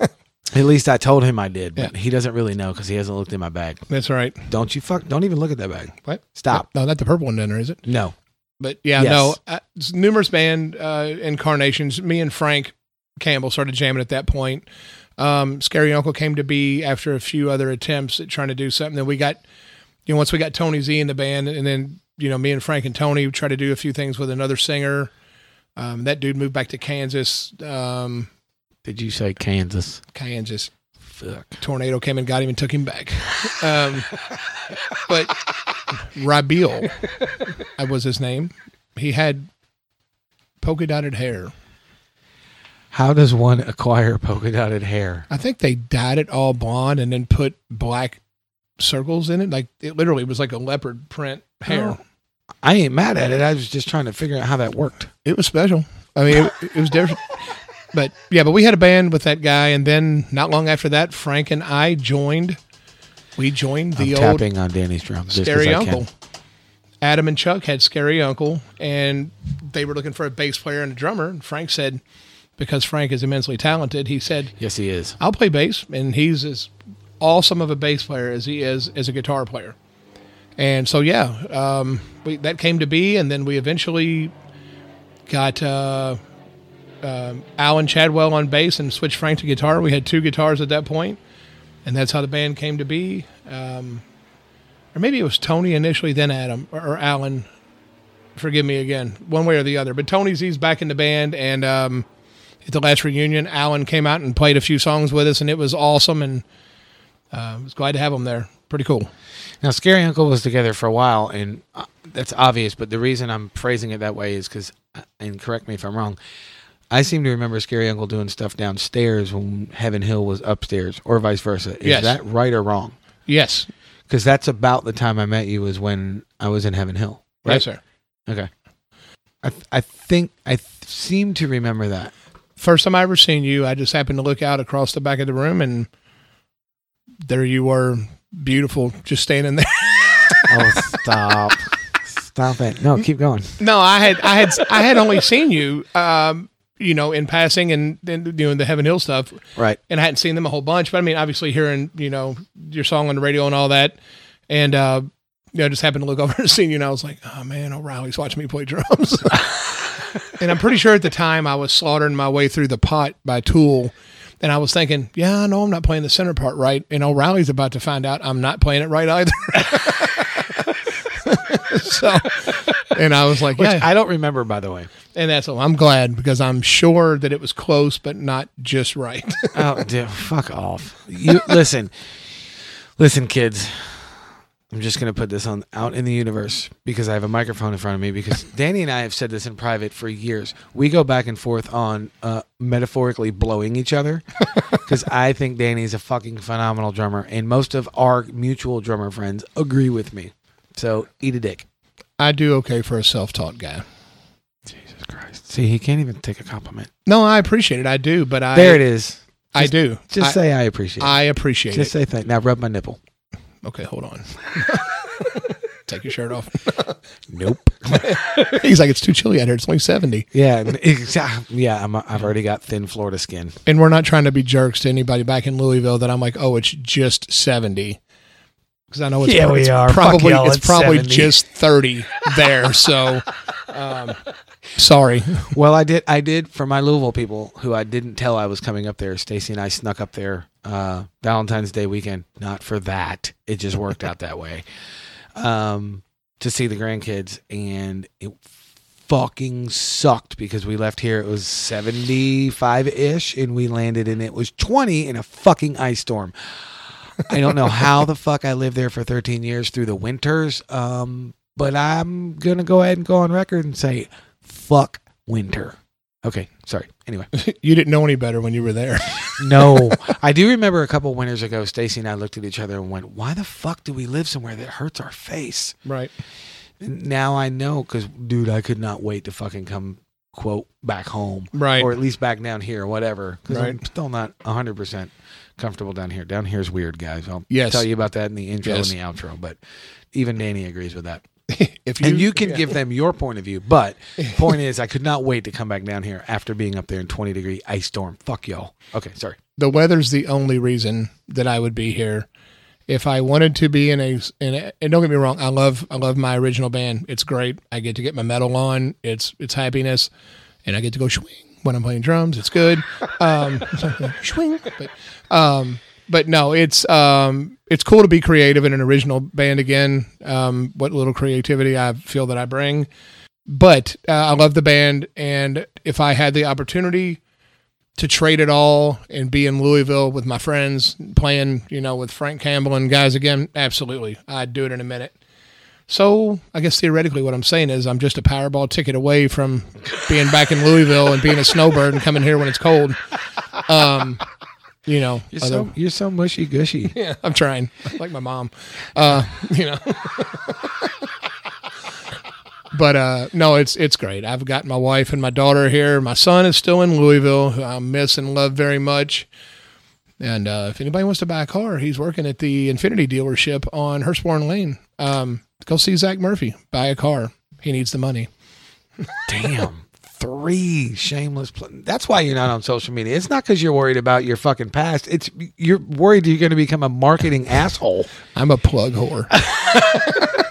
at least I told him I did, but Yeah. he doesn't really know because he hasn't looked in my bag. That's right. Don't you fuck? Don't even look at that bag. What? Stop. No, not the purple one, then, is it? No. But yeah, Yes. no. Uh, numerous band uh, incarnations. Me and Frank Campbell started jamming at that point. Um, Scary Uncle came to be after a few other attempts at trying to do something. Then we got, you know, once we got Tony Z in the band, and then you know, me and Frank and Tony tried to do a few things with another singer. Um, that dude moved back to Kansas. Um, Did you say Kansas? Kansas Fuck. tornado came and got him and took him back. Um, but that was his name. He had polka dotted hair. How does one acquire polka dotted hair? I think they dyed it all blonde and then put black circles in it. Like it literally was like a leopard print hair. Oh. I ain't mad at it. I was just trying to figure out how that worked. It was special. I mean, it, it was different. But yeah, but we had a band with that guy, and then not long after that, Frank and I joined. We joined the I'm old tapping on Danny's drums. Scary Uncle. Adam and Chuck had Scary Uncle, and they were looking for a bass player and a drummer. And Frank said, because Frank is immensely talented, he said, Yes, he is. I'll play bass. And he's as awesome of a bass player as he is as a guitar player. And so, yeah, um, we, that came to be. And then we eventually got uh, um Alan Chadwell on bass and switched Frank to guitar. We had two guitars at that point, and that's how the band came to be. Um, or maybe it was Tony initially, then Adam or, or Alan. Forgive me again, one way or the other. But Tony's he's back in the band, and um, at the last reunion, Alan came out and played a few songs with us, and it was awesome. And uh, I was glad to have him there. Pretty cool. Now, Scary Uncle was together for a while, and uh, that's obvious. But the reason I'm phrasing it that way is because, and correct me if I'm wrong, I seem to remember Scary Uncle doing stuff downstairs when Heaven Hill was upstairs, or vice versa. Is Yes. that right or wrong? Yes, Because that's about the time I met you. Was when I was in Heaven Hill. Right? yes, sir. Okay. I th- I think I th- seem to remember that. First time I ever seen you, I just happened to look out across the back of the room, and there you were, beautiful, just standing there. Oh, stop! stop it! No, keep going. No, I had I had I had only seen you um, you know, in passing and then you know the Heaven Hill stuff. Right. And I hadn't seen them a whole bunch, but I mean obviously hearing, you know, your song on the radio and all that. And uh you know, just happened to look over and see you and I was like, Oh man, O'Reilly's watching me play drums. and I'm pretty sure at the time I was slaughtering my way through the pot by Tool. And I was thinking, yeah, I know I'm not playing the center part right. And O'Reilly's about to find out I'm not playing it right either. so, and I was like, Which yeah. I don't remember, by the way. and that's all. I'm glad because I'm sure that it was close, but not just right. Oh, dude, fuck off. You listen, listen, kids. I'm just going to put this on out in the universe because I have a microphone in front of me. Because Danny and I have said this in private for years. We go back and forth on uh, metaphorically blowing each other because I think Danny's a fucking phenomenal drummer, and most of our mutual drummer friends agree with me. So eat a dick. I do okay for a self-taught guy. Jesus Christ! See, he can't even take a compliment. No, I appreciate it. I do, but I There it is. I do. Just I, say I appreciate. It. I appreciate Just it. Just say thank. Now rub my nipple. Okay, hold on. Take your shirt off. Nope. He's like, it's too chilly out here. It's only seventy, yeah, exactly. Yeah, I'm, I've already got thin Florida skin. and we're not trying to be jerks to anybody back in Louisville. That I'm like, oh, it's just seventy. Because I know it's, Yeah, we it's are. Probably it's it's probably 70. just thirty there. So, um, sorry. Well, I did. I did for my Louisville people who I didn't tell I was coming up there. Stacy and I snuck up there uh, Valentine's Day weekend. Not for that. It just worked out that way. Um, to see the grandkids, and it fucking sucked because we left here. It was seventy five ish, and we landed, and it was twenty in a fucking ice storm. I don't know how the fuck I lived there for 13 years through the winters. Um, but I'm gonna go ahead and go on record and say, fuck winter. Okay, sorry. Anyway, You didn't know any better when you were there. no, I do remember a couple winters ago. Stacy and I looked at each other and went, "Why the fuck do we live somewhere that hurts our face?" right. Now I know because, dude, I could not wait to fucking come quote back home, Right. or at least back down here, whatever. Because I'm still not 100 percent comfortable down here. Down here's weird, guys. I'll Yes. tell you about that in the intro Yes. and the outro. But even Danny agrees with that. if and you can yeah. give them your point of view. But point is, I could not wait to come back down here after being up there in 20 degree ice storm. Fuck y'all. Okay, sorry. the weather's the only reason that I would be here. If I wanted to be in a, in a, and don't get me wrong, I love I love my original band. It's great. I get to get my metal on. It's it's happiness, and I get to go swing when I'm playing drums. It's good. Um, swing, but um, but no, it's um, it's cool to be creative in an original band again. Um, what little creativity I feel that I bring, but uh, I love the band, and if I had the opportunity to trade it all and be in Louisville with my friends playing, you know, with Frank Campbell and guys again, absolutely. I'd do it in a minute. So I guess theoretically what I'm saying is I'm just a Powerball ticket away from being back in Louisville and being a snowbird and coming here when it's cold. Um, you know, You're although- so, you're so mushy gushy. yeah, I'm trying. Like my mom. Uh, you know. but uh no, it's it's great. I've got my wife and my daughter here. My son is still in Louisville, who I miss and love very much. And uh, if anybody wants to buy a car, he's working at the Infiniti dealership on Hurstbourne Lane. Um, go see Zach Murphy. Buy a car. He needs the money. Damn. Three shameless. Pl- That's why you're not on social media. It's not because you're worried about your fucking past. It's you're worried you're going to become a marketing asshole. I'm a plug whore.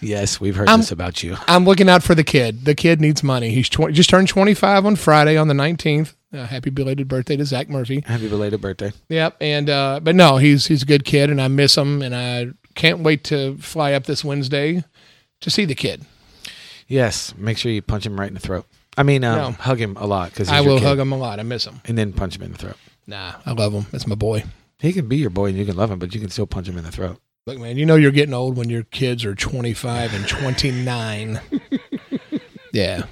Yes, we've heard I'm- this about you. I'm looking out for the kid. The kid needs money. He's 20, just turned 25 on Friday on the 19th. Uh, happy belated birthday to Zach Murphy. Happy belated birthday. Yep. And uh, but no, he's he's a good kid, and I miss him, and I can't wait to fly up this Wednesday to see the kid. Yes, make sure you punch him right in the throat. I mean, um, No. hug him a lot because I will hug him a lot. I miss him. and then punch him in the throat. Nah, I love him. That's my boy. He can be your boy and you can love him, but you can still punch him in the throat. Look, man, you know you're getting old when your kids are 25 and 29. yeah.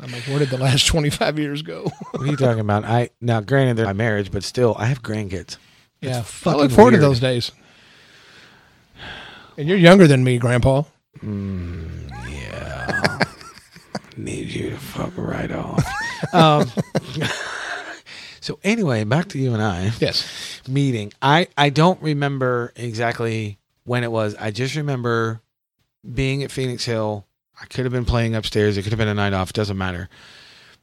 I'm like, where did the last 25 years go? What are you talking about? I now, granted, they're my marriage, but still, I have grandkids. yeah. I fucking look forward to those days. And you're younger than me, Grandpa. Yeah, need you to fuck right off. um, so anyway, back to you and I. Yes. meeting. I I don't remember exactly when it was. I just remember being at Phoenix Hill. I could have been playing upstairs. It could have been a night off. It doesn't matter.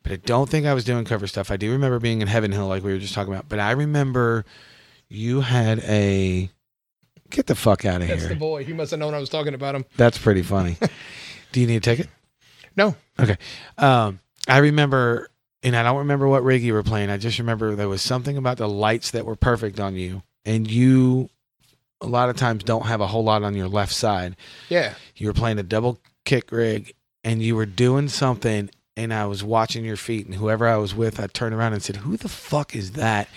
But I don't think I was doing cover stuff. I do remember being in Heaven Hill, like we were just talking about. But I remember you had a get the fuck out of That's here. the boy. He must have known I was talking about him. That's pretty funny. do you need a ticket? No. Okay. Um, I remember, and I don't remember what rig you were playing. I just remember there was something about the lights that were perfect on you, and you a lot of times don't have a whole lot on your left side. Yeah. You were playing a double kick rig, and you were doing something, and I was watching your feet, and whoever I was with, I turned around and said, "Who the fuck is that?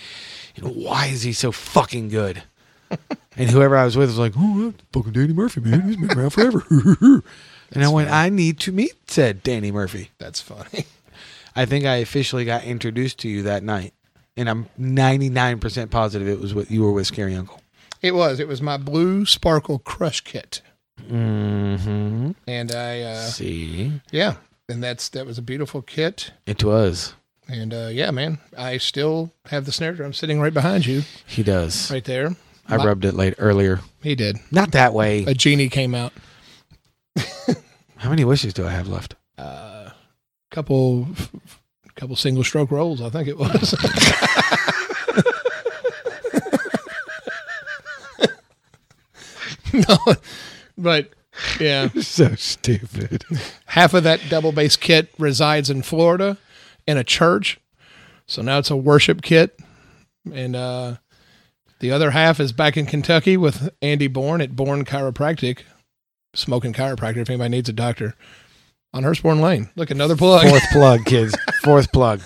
And why is he so fucking good?" And whoever I was with was like, "Oh, that's fucking Danny Murphy, man. He's been around forever." and I went, "I need to meet said Danny Murphy." That's funny. I think I officially got introduced to you that night, and I'm 99% positive it was what you were with Scary Uncle. It was. It was my blue sparkle crush kit, Mm-hmm. and I uh, See, yeah, and that's that was a beautiful kit. it was. And uh, yeah, man, I still have the snare drum sitting right behind you, He does. right there. I My- rubbed it late earlier. He did. Not that way. A genie came out. How many wishes do I have left? Uh, couple, couple single stroke rolls. I think it was. no, but yeah, so stupid. half of that double bass kit resides in Florida in a church. So now it's a worship kit. And uh, the other half is back in Kentucky with Andy Bourne at Bourne Chiropractic, smoking chiropractor if anybody needs a doctor on Hurstbourne Lane. Look, another plug. Fourth plug, kids. Fourth plug.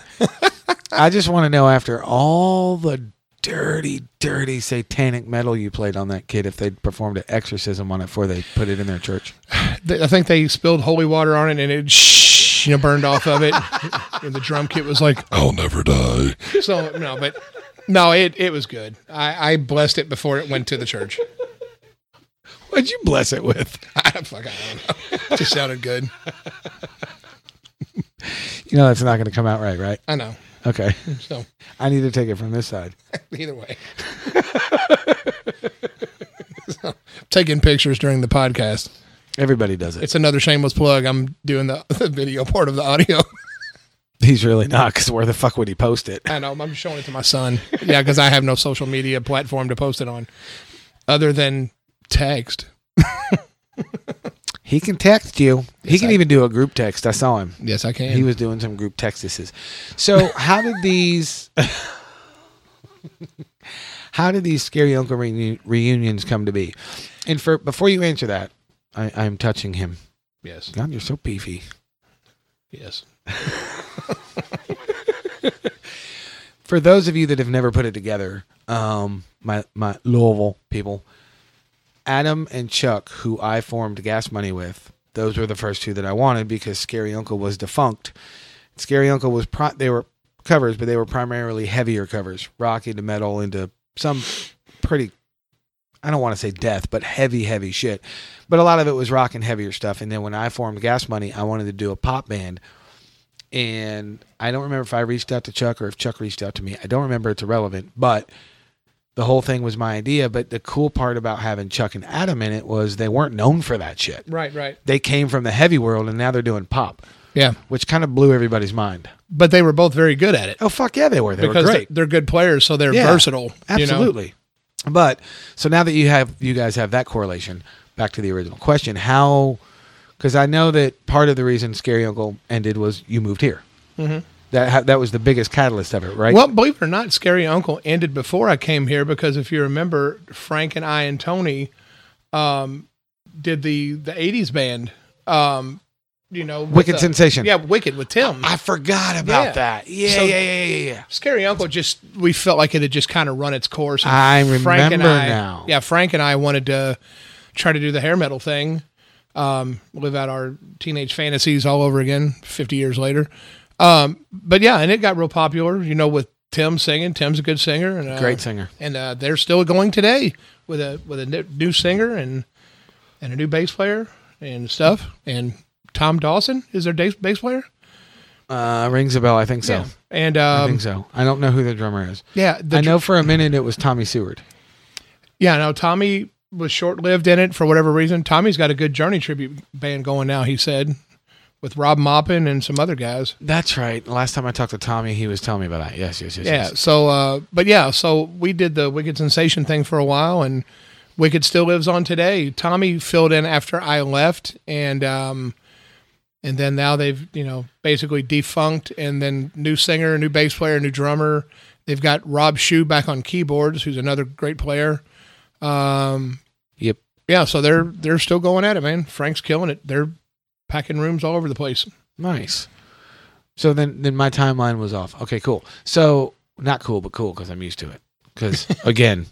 I just want to know after all the dirty, dirty satanic metal you played on that kid, if they performed an exorcism on it before they put it in their church. I think they spilled holy water on it and it shh, you know, burned off of it. and the drum kit was like, I'll never die. so, no, but no, it, it was good. I, I blessed it before it went to the church. What'd you bless it with? I don't, fuck, I don't know. Just sounded good. You know that's not going to come out right, right? I know. Okay. So I need to take it from this side. either way. So, taking pictures during the podcast. Everybody does it. It's another shameless plug. I'm doing the, the video part of the audio. He's really not, because where the fuck would he post it? I know. I'm showing it to my son. Yeah, because I have no social media platform to post it on other than text. He can text you. he can I- even do a group text. I saw him. Yes, I can. He was doing some group texts. So how did these how did these scary uncle reuni- reunions come to be? And for before you answer that, I, I'm touching him. yes. God, you're so beefy. Yes. For those of you that have never put it together, um, my my Louisville people, Adam and Chuck, who I formed Gas Money with, those were the first two that I wanted because Scary Uncle was defunct. Scary Uncle was pri- they were covers, but they were primarily heavier covers, rock into metal into some pretty. I don't want to say death, but heavy, heavy shit. But a lot of it was rock and heavier stuff. And then when I formed Gas Money, I wanted to do a pop band and I don't remember if I reached out to Chuck or if Chuck reached out to me. I don't remember. It's irrelevant, but the whole thing was my idea. But the cool part about having Chuck and Adam in it was they weren't known for that shit. Right, right. They came from the heavy world and now they're doing pop, Yeah. which kind of blew everybody's mind. But they were both very good at it. Oh fuck yeah, they were. They because were great. they're good players, so they're Yeah, versatile. you know? Absolutely. But so now that you have you guys have that correlation, back to the original question, how? Because I know that part of the reason Scary Uncle ended was you moved here. Mm-hmm. That ha- that was the biggest catalyst of it, right? Well, believe it or not, Scary Uncle ended before I came here because if you remember, Frank and I and Tony um, did the the '80s band. Um, you know, Wicked the- Sensation. Yeah, Wicked with Tim. I forgot about Yeah. that. Yeah, So- yeah, yeah, yeah, yeah. Scary Uncle just we felt like it had just kind of run its course. I Frank and remember I- now. Yeah, Frank and I wanted to try to do the hair metal thing, um, live out our teenage fantasies all over again, fifty years later. Um, but yeah, and it got real popular. You know, with Tim singing. Tim's a good singer and uh, Great singer. and uh, they're still going today with a with a new- singer and and a new bass player and stuff. And Tom Dawson is their bass player. Uh, rings a bell. I think so. Yeah. And I um, think so. I don't know who the drummer is. yeah, the I know for a minute it was Tommy Seward. Yeah, no, Tommy was short lived in it for whatever reason. Tommy's got a good Journey tribute band going now, he said, with Rob Moppin and some other guys. That's right. Last time I talked to Tommy, he was telling me about that. Yes, yes, yes. Yeah, yes. so, uh, but yeah, so we did the Wicked Sensation thing for a while, and Wicked still lives on today. Tommy filled in after I left, and, um, and then now they've, you know, basically defunct, and then new singer, new bass player, new drummer. They've got Rob Shue back on keyboards, who's another great player. Um, Yep. yeah, so they're they're still going at it, man. Frank's killing it. They're packing rooms all over the place. Nice. So then, then my timeline was off. Okay, cool. So not cool, but cool because I'm used to it. Because again,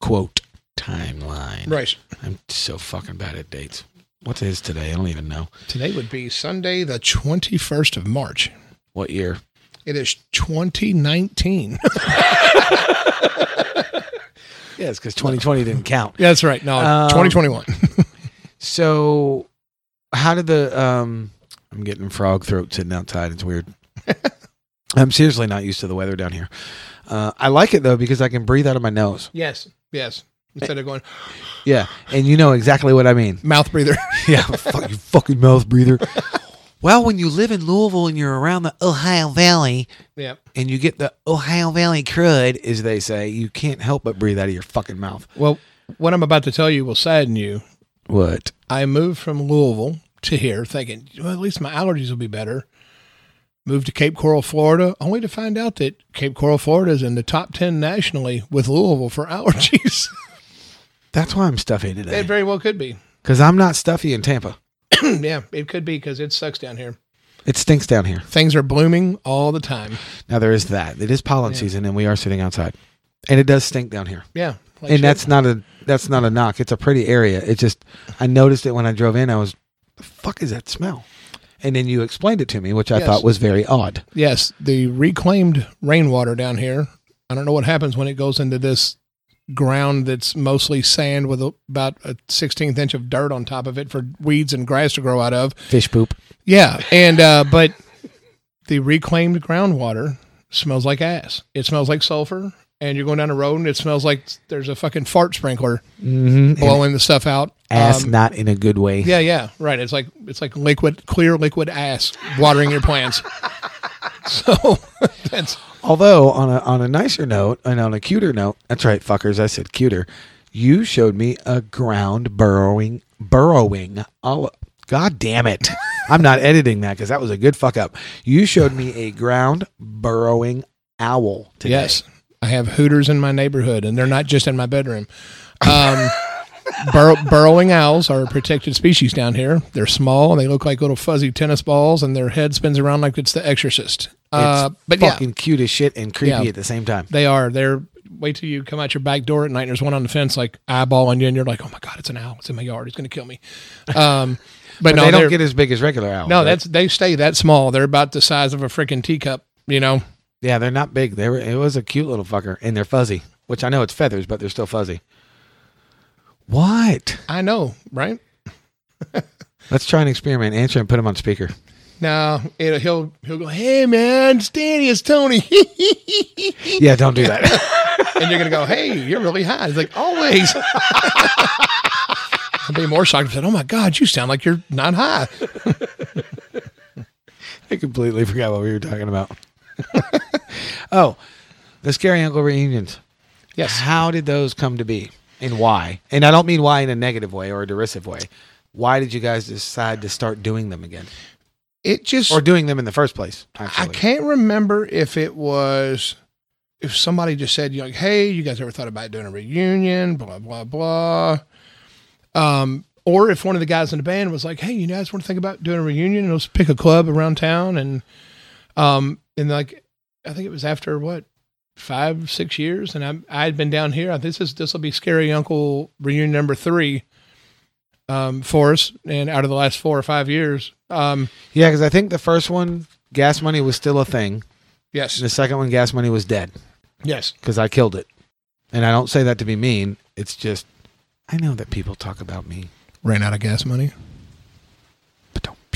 quote timeline. Right. I'm so fucking bad at dates. What is today? I don't even know. Today would be Sunday, the 21st of March. What year? It is 2019. Yes, because 2020 didn't count. That's right. No, Um, 2021. So, how did the um? I'm getting frog throat sitting outside. It's weird. I'm seriously not used to the weather down here. Uh, I like it though because I can breathe out of my nose. yes. Yes. Instead of going Yeah, and you know exactly what I mean. mouth breather. Yeah, fuck you, fucking mouth breather. well, when you live in Louisville and you're around the Ohio Valley yeah. and you get the Ohio Valley crud, as they say, you can't help but breathe out of your fucking mouth. Well, what I'm about to tell you will sadden you. What? I moved from Louisville to here thinking, well, at least my allergies will be better. Moved to Cape Coral, Florida, only to find out that Cape Coral, Florida is in the top 10 nationally with Louisville for allergies. That's why I'm stuffy today. it very well could be. Because I'm not stuffy in Tampa. yeah, it could be because it sucks down here. It stinks down here. Things are blooming all the time. Now there is that. It is pollen Yeah. season, and we are sitting outside, and it does stink down here. Yeah. like and shit. that's not a that's not a knock. It's a pretty area. It just I noticed it when I drove in. I was, the fuck is that smell? And then you explained it to me, which I Yes. thought was very odd. Yes, the reclaimed rainwater down here. I don't know what happens when it goes into this ground that's mostly sand with a, about a 16th inch of dirt on top of it for weeds and grass to grow out of. Fish poop. Yeah, and uh, but the reclaimed groundwater smells like ass. It smells like sulfur, and you're going down the road and it smells like there's a fucking fart sprinkler Mm-hmm. blowing the stuff out. Ass, Um, not in a good way. yeah, yeah, right. It's like it's like liquid, clear liquid ass watering your plants. So that's Although on a on a nicer note and on a cuter note, that's right, fuckers. I said cuter. You showed me a ground burrowing burrowing. All God damn it! I'm not editing that because that was a good fuck up. You showed me a ground burrowing owl today. Yes, I have hooters in my neighborhood, and they're not just in my bedroom. Um, bur- burrowing owls are a protected species down here. They're small and they look like little fuzzy tennis balls, and their head spins around like it's the Exorcist. Uh, but yeah, fucking cute as shit and creepy Yeah. at the same time. they are. They're wait till you come out your back door at night. and There's one on the fence, like eyeballing you, and you're like, "Oh my god, it's an owl! It's in my yard! It's going to kill me." Um, but, But no, they don't get as big as regular owls. no. right? That's they stay that small. They're about the size of a freaking teacup. You know. Yeah, they're not big. They were. It was a cute little fucker, and they're fuzzy. Which I know it's feathers, but they're still fuzzy. What? I know, right? Let's try an experiment. Answer and put him on speaker. No, it, he'll he'll go, "Hey man, it's Danny, it's Tony," Yeah, don't do that. and you're gonna go, "Hey, you're really hot." He's like, "Always." I'd be more shocked if I said, "Oh my god, you sound like you're not high." I completely forgot what we were talking about. Oh, the scary uncle reunions. Yes, How did those come to be, and why? And I don't mean why in a negative way or a derisive way. Why did you guys decide to start doing them again, it just or doing them in the first place? I can't remember if it was if somebody just said, "Like, hey, you guys ever thought about doing a reunion?" Blah blah blah. Um, or if one of the guys in the band was like, "Hey, you guys want to think about doing a reunion and let's pick a club around town?" And um, and like, I think it was after what five six years, and I I had been down here. This is this will be Scary Uncle reunion number three. Um, for us, and out of the last four or five years, um, yeah, because I think the first one, gas money was still a thing. yes, The second one, gas money was dead yes, because I killed it. And I don't say that to be mean. It's just I know that people talk about me, ran out of gas money. but don't.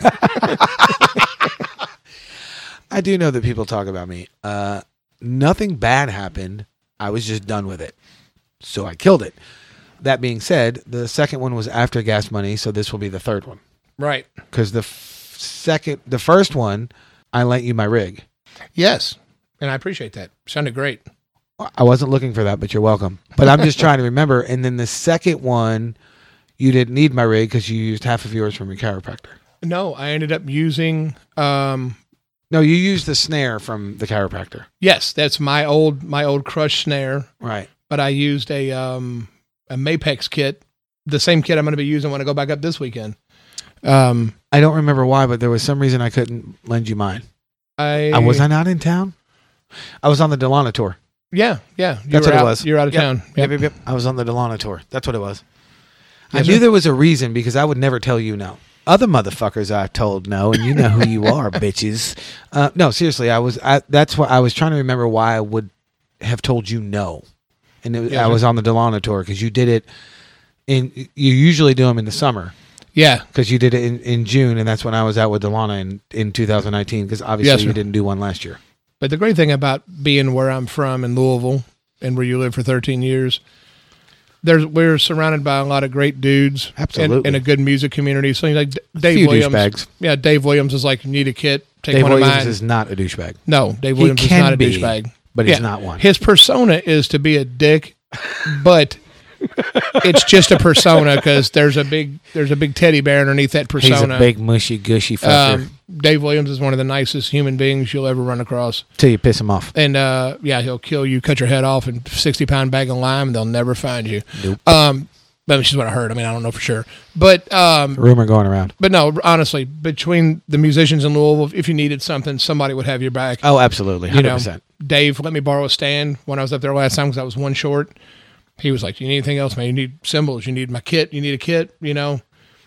I do know that people talk about me. Uh, nothing bad happened. I was just done with it. So I killed it. That being said, the second one was after gas money, so this will be the third one. Right. Because the f- second, the first one, I lent you my rig. Yes. And I appreciate that. Sounded great. I wasn't looking for that, but you're welcome. But I'm just trying to remember. And then the second one, you didn't need my rig because you used half of yours from your chiropractor. No, I ended up using um No, you used the snare from the chiropractor. yes, that's my old my old crush snare, Right. but I used a um a Mapex kit, the same kit I'm going to be using when I go back up this weekend. Um I don't remember why, but there was some reason I couldn't lend you mine. I Uh, was I not in town? I was on the Delana tour. Yeah, yeah. You That's what out, it was. You're out of Yep. town. Yep, Yep. yep. I was on the Delana tour. That's what it was. I knew sir. there was a reason because I would never tell you no. Other motherfuckers I've told no, and you know who you are, bitches. Uh, no, seriously, I was. I, that's why I was trying to remember why I would have told you no, and it, Yes, I was on the Delana tour because you did it. In you usually do them in the summer Yeah. because you did it in, in June, and that's when I was out with Delana in in 2019. Because obviously Yes, you didn't do one last year. But the great thing about being where I'm from in Louisville and where you lived for 13 years, there's we're surrounded by a lot of great dudes, and- Absolutely. and, a good music community. So like Dave Williams, douchebags. yeah, Dave Williams is like, you need a kit, take Dave one Williams of mine. is not a douchebag, no, Dave Williams is can not a be, douchebag, but he's Yeah. not one. His persona is to be a dick, but it's just a persona because there's a big there's a big teddy bear underneath that persona. He's a big mushy gushy fucker um, Dave Williams is one of the nicest human beings you'll ever run across. till you piss him off. And uh, yeah, he'll kill you, cut your head off, and sixty pound bag of lime, and they'll never find you. Nope. Um, but which is what I heard. I mean, I don't know for sure, but um, Rumor going around. but no, honestly, between the musicians in Louisville, if you needed something, somebody would have your back. Oh, absolutely, you hundred know, percent. Dave let me borrow a stand when I was up there last time because I was one short. He was like, "Do you need anything else, man? You need cymbals. You need my kit. You need a kit. You know."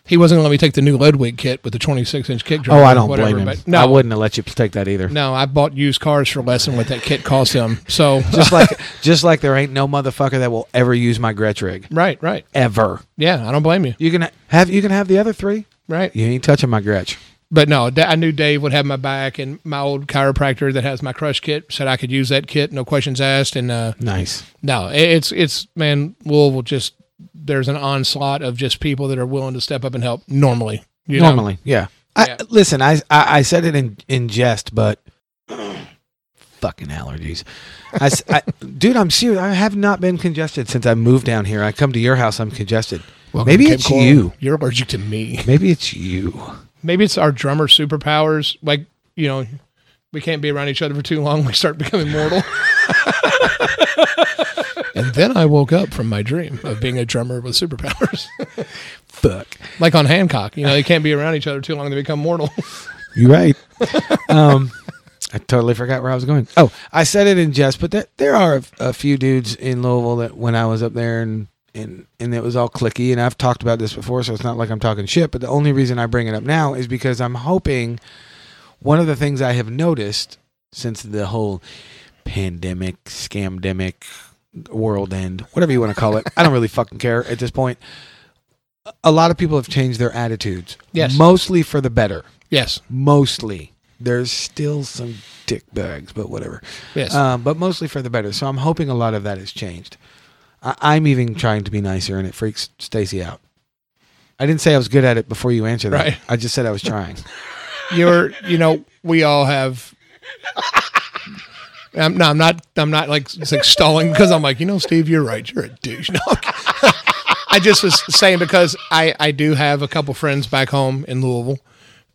He wasn't going to let me take the new Ludwig kit with the 26 inch kick drum. Oh, I don't whatever, blame him. No, I wouldn't have let you take that either. No, I bought used cars for less than what that kit cost him. So Just like, just like there ain't no motherfucker that will ever use my Gretsch rig right, right. ever. Yeah, I don't blame you. You can have, you can have the other three. Right. You ain't touching my Gretsch. But no, I knew Dave would have my back, and my old chiropractor that has my crush kit said I could use that kit, no questions asked. And uh, Nice. no, it's it's man, Louisville just there's an onslaught of just people that are willing to step up and help normally. You know? Normally, yeah. I, Yeah. Listen, I, I I said it in in jest, but fucking allergies. I dude, I'm serious. I have not been congested since I moved down here. I come to your house, I'm congested. Welcome Maybe it's you. You're allergic to me. Maybe it's you. Maybe it's our drummer superpowers. Like you know, we can't be around each other for too long. We start becoming mortal. and then I woke up from my dream of being a drummer with superpowers. Fuck. like on Hancock, you know, they can't be around each other too long; they become mortal. You're right. um, I totally forgot where I was going. Oh, I said it in jest, but there, there are a, a few dudes in Louisville that when I was up there and, and and it was all clicky. And I've talked about this before, so it's not like I'm talking shit. But the only reason I bring it up now is because I'm hoping one of the things I have noticed since the whole pandemic, scamdemic, world end, whatever you want to call it, I don't really fucking care at this point. A lot of people have changed their attitudes, Yes. mostly for the better yes, mostly. There's still some dick bags, but whatever. yes. Um, but mostly for the better. So I'm hoping a lot of that has changed. I- I'm even trying to be nicer, and it freaks Stacy out. I didn't say I was good at it before you answered that. Right. I just said I was trying. You're, you know, we all have. I'm, no, I'm not. I'm not like, like stalling because I'm like, you know, Steve, you're right. You're a douche. No, I just was saying because I I do have a couple friends back home in Louisville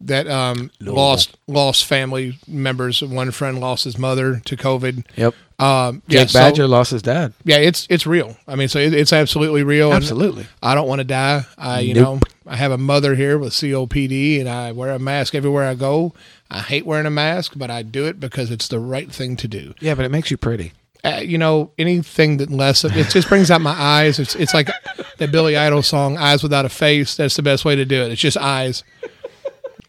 that um lost lost family members. One friend lost his mother to COVID. Yep. Um, yeah, Jake so- Badger lost his dad. yeah, it's it's real. I mean, so it, it's absolutely real. Absolutely. I don't want to die. I, you Nope. know, I have a mother here with COPD, and I wear a mask everywhere I go. I hate wearing a mask, but I do it because it's the right thing to do. Yeah, but it makes you pretty. Uh, you know, anything that less of it just brings out my eyes. It's it's like that Billy Idol song, "Eyes Without a Face." That's the best way to do it. It's just eyes.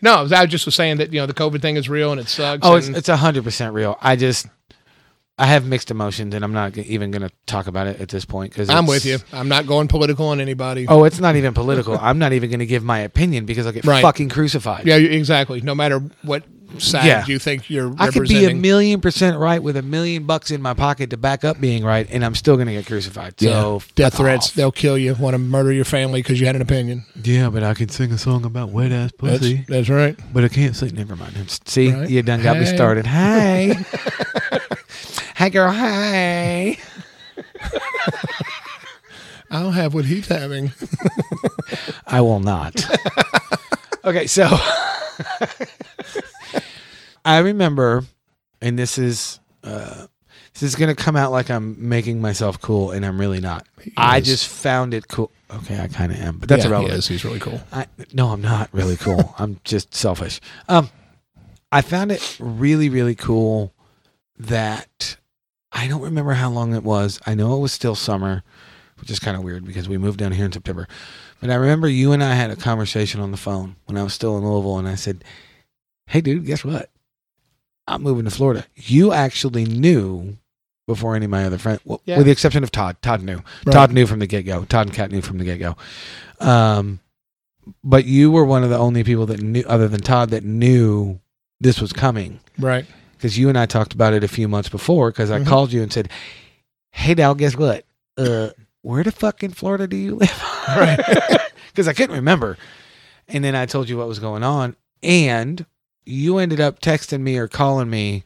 No, I was- I just was saying that you know the COVID thing is real and it sucks. Oh, it's and- it's hundred percent real. I just I have mixed emotions, and I'm not even going to talk about it at this point because I'm with you. I'm not going political on anybody. Oh, it's not even political. I'm not even going to give my opinion because I'll get Right. fucking crucified. Yeah, exactly. No matter what side Yeah. you think you're I could be a million percent right with a million bucks in my pocket to back up being right, and I'm still going to get crucified. So death threats. off. They'll kill you. Want to murder your family because you had an opinion. Yeah, but I can sing a song about wet ass That's, pussy, that's right. but I can't sing. Never mind. See, Right. you done got me started. Hey, hey, girl. Hey. I'll have what he's having. I will not. okay, so I remember, and this is uh, this is gonna come out like I'm making myself cool, and I'm really not. I is. just found it cool. Okay, I kind of am, but that's yeah, irrelevant. He is. He's really cool. I, no, I'm not really cool. I'm just selfish. Um, I found it really, really cool that I don't remember how long it was. I know it was still summer, which is kind of weird because we moved down here in September. But I remember you and I had a conversation on the phone when I was still in Louisville, and I said, "Hey, dude, guess what? I'm moving to Florida." You actually knew before any of my other friends, well, Yeah. with the exception of Todd. Todd knew. Right. Todd knew from the get go. Todd and Kat knew from the get go. Um, but you were one of the only people that knew, other than Todd, that knew this was coming Right. because you and I talked about it a few months before. Because I Mhm. called you and said, "Hey, Dal, guess what? Uh, where the fuck in Florida do you live?" Right. Because I couldn't remember. And then I told you what was going on, and you ended up texting me or calling me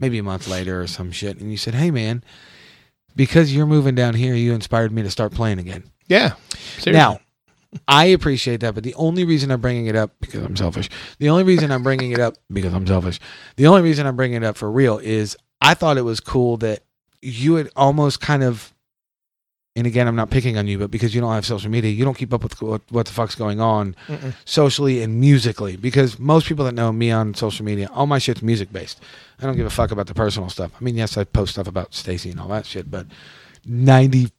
maybe a month later or some shit, and you said, "Hey, man." Because you're moving down here, you inspired me to start playing again. Yeah. Seriously. Now, I appreciate that, but the only reason I'm bringing it up because I'm selfish. The only reason I'm bringing it up because I'm selfish. The only reason I'm bringing it up for real is I thought it was cool that you had almost kind of. And again, I'm not picking on you, but because you don't have social media, you don't keep up with what, what the fuck's going on Mm-mm. socially and musically. Because most people that know me on social media, all my shit's music based. I don't give a fuck about the personal stuff. I mean, yes, I post stuff about Stacy and all that shit, but 98%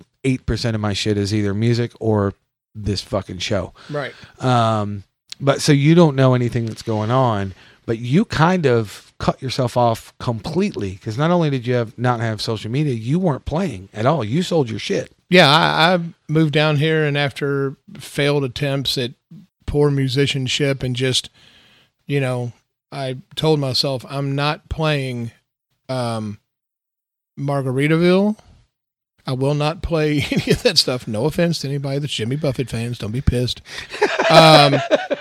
of my shit is either music or this fucking show. Right. Um, but so you don't know anything that's going on, but you kind of cut yourself off completely because not only did you have not have social media, you weren't playing at all. You sold your shit. Yeah, I, I moved down here, and after failed attempts at poor musicianship and just, you know, I told myself I'm not playing um, Margaritaville. I will not play any of that stuff. No offense to anybody that's Jimmy Buffett fans. Don't be pissed. Um,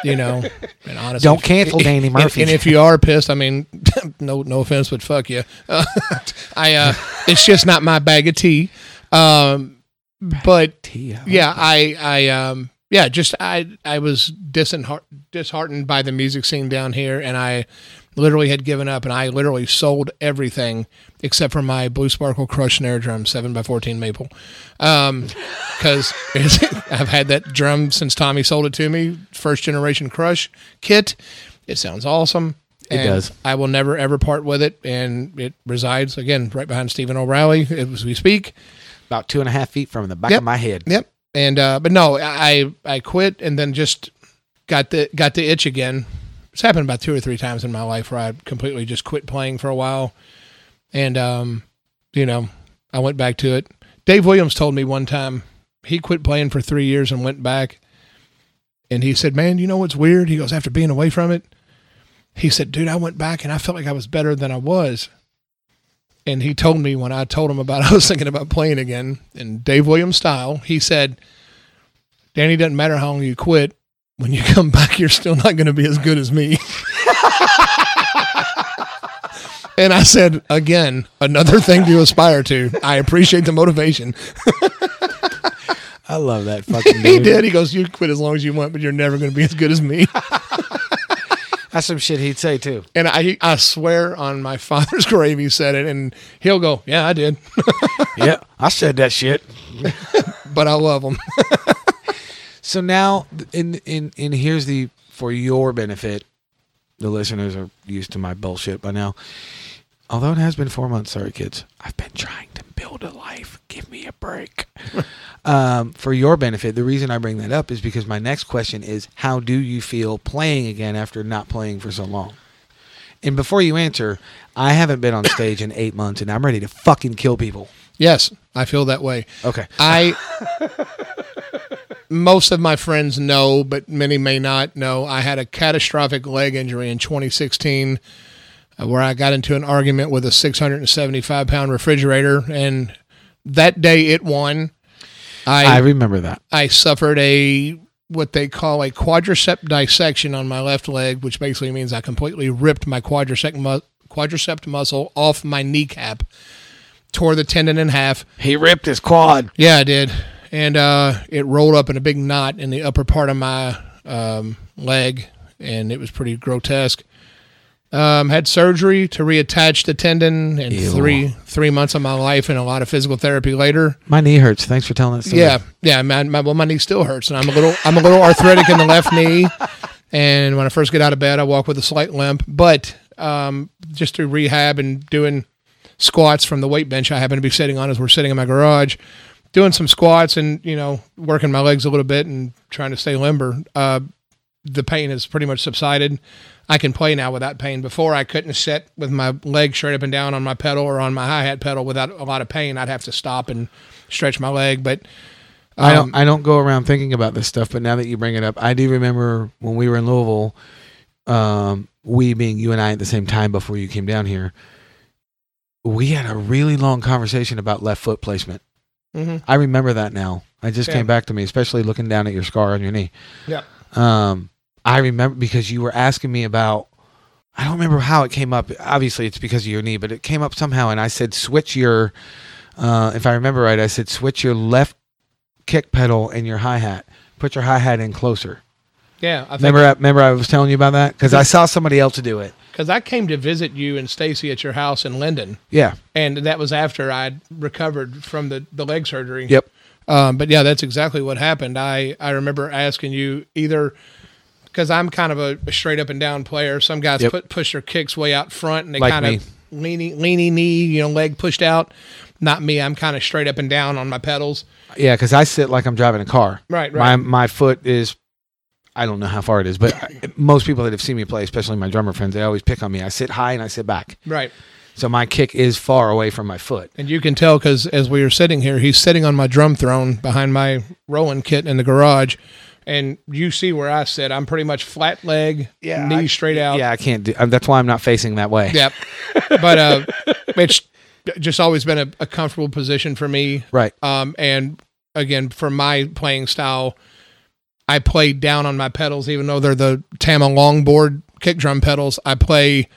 you know, and honestly, Don't cancel Danny and- Murphy. And, if you are pissed, I mean, no, no offense, but fuck you. Uh, I, uh, it's just not my bag of tea. Um, but yeah, I, I, um, yeah, just I, I was disheart- disheartened by the music scene down here, and I literally had given up, and I literally sold everything except for my Blue Sparkle Crush snare drum, seven x fourteen maple, Um because I've had that drum since Tommy sold it to me, first generation Crush kit. It sounds awesome. It and does. I will never ever part with it, and it resides again right behind Stephen O'Reilly as we speak. About two and a half feet from the back Yep. of my head. Yep. And uh, but no, I I quit and then just got the got the itch again. It's happened about two or three times in my life where I completely just quit playing for a while, and um, you know, I went back to it. Dave Williams told me one time he quit playing for three years and went back, and he said, "Man, you know what's weird?" He goes, "After being away from it, he said, dude, I went back and I felt like I was better than I was." And he told me when I told him about I was thinking about playing again in Dave Williams style, he said, Danny, doesn't matter how long you quit, when you come back, you're still not going to be as good as me. and I said, again, another thing to aspire to. I appreciate the motivation. I love that fucking he did. He goes, You quit as long as you want, but you're never going to be as good as me. That's some shit he'd say too. And I, I swear on my father's grave, he said it. And he'll go, Yeah, I did. yeah, I said that shit. but I love him. So now, in in in here's the for your benefit. The listeners are used to my bullshit by now. Although it has been four months, sorry kids. I've been trying to build a life. Give me a break. um, for your benefit, the reason I bring that up is because my next question is, how do you feel playing again after not playing for so long? And before you answer, I haven't been on stage in eight months, and I'm ready to fucking kill people. yes, I feel that way. Okay. I most of my friends know, but many may not know. I had a catastrophic leg injury in 2016, uh, where I got into an argument with a 675 pound refrigerator, and that day it won. I I remember that. I suffered a what they call a quadricep dissection on my left leg, which basically means I completely ripped my quadricep mu- quadricep muscle off my kneecap, tore the tendon in half. He ripped his quad. Yeah, I did. And uh, it rolled up in a big knot in the upper part of my um, leg, and it was pretty grotesque. Um, had surgery to reattach the tendon, and Ew. three three months of my life and a lot of physical therapy later. My knee hurts. Thanks for telling us. Yeah, yeah. My, my well, my knee still hurts, and I'm a little I'm a little arthritic in the left knee. And when I first get out of bed, I walk with a slight limp. But um, just through rehab and doing squats from the weight bench I happen to be sitting on as we're sitting in my garage, doing some squats and you know working my legs a little bit and trying to stay limber. Uh, the pain has pretty much subsided. I can play now without pain. Before I couldn't sit with my leg straight up and down on my pedal or on my hi hat pedal without a lot of pain. I'd have to stop and stretch my leg. But I um, don't I don't go around thinking about this stuff, but now that you bring it up, I do remember when we were in Louisville, um, we being you and I at the same time before you came down here, we had a really long conversation about left foot placement. Mhm. I remember that now. I just Yeah. came back to me, especially looking down at your scar on your knee. Yeah. Um, I remember because you were asking me about. I don't remember how it came up. Obviously, it's because of your knee, but it came up somehow, and I said switch your. Uh, if I remember right, I said switch your left kick pedal and your hi hat. Put your hi hat in closer. yeah, I Remember, I, remember I was telling you about that because I saw somebody else do it. because I came to visit you and Stacy at your house in Lyndon, Yeah. and that was after I'd recovered from the the leg surgery. Yep. Um, but yeah, that's exactly what happened. I, I remember asking you either because I'm kind of a, a straight up and down player. Some guys Yep. put push their kicks way out front and they Like kind me. of leany leany knee, you know, leg pushed out. Not me. I'm kind of straight up and down on my pedals. Yeah, because I sit like I'm driving a car. Right, My right. my my foot is, I don't know how far it is, but most people that have seen me play, especially my drummer friends, they always pick on me. I sit high and I sit back, Right. so my kick is far away from my foot. And you can tell because as we are sitting here, he's sitting on my drum throne behind my rolling kit in the garage. And you see where I sit. I'm pretty much flat leg, knee I- straight out. Yeah, I can't do. um, That's why I'm not facing that way. Yep. But uh, it's just always been a, a comfortable position for me. Right. Um, and again, for my playing style, I play down on my pedals, even though they're the Tama longboard kick drum pedals. I play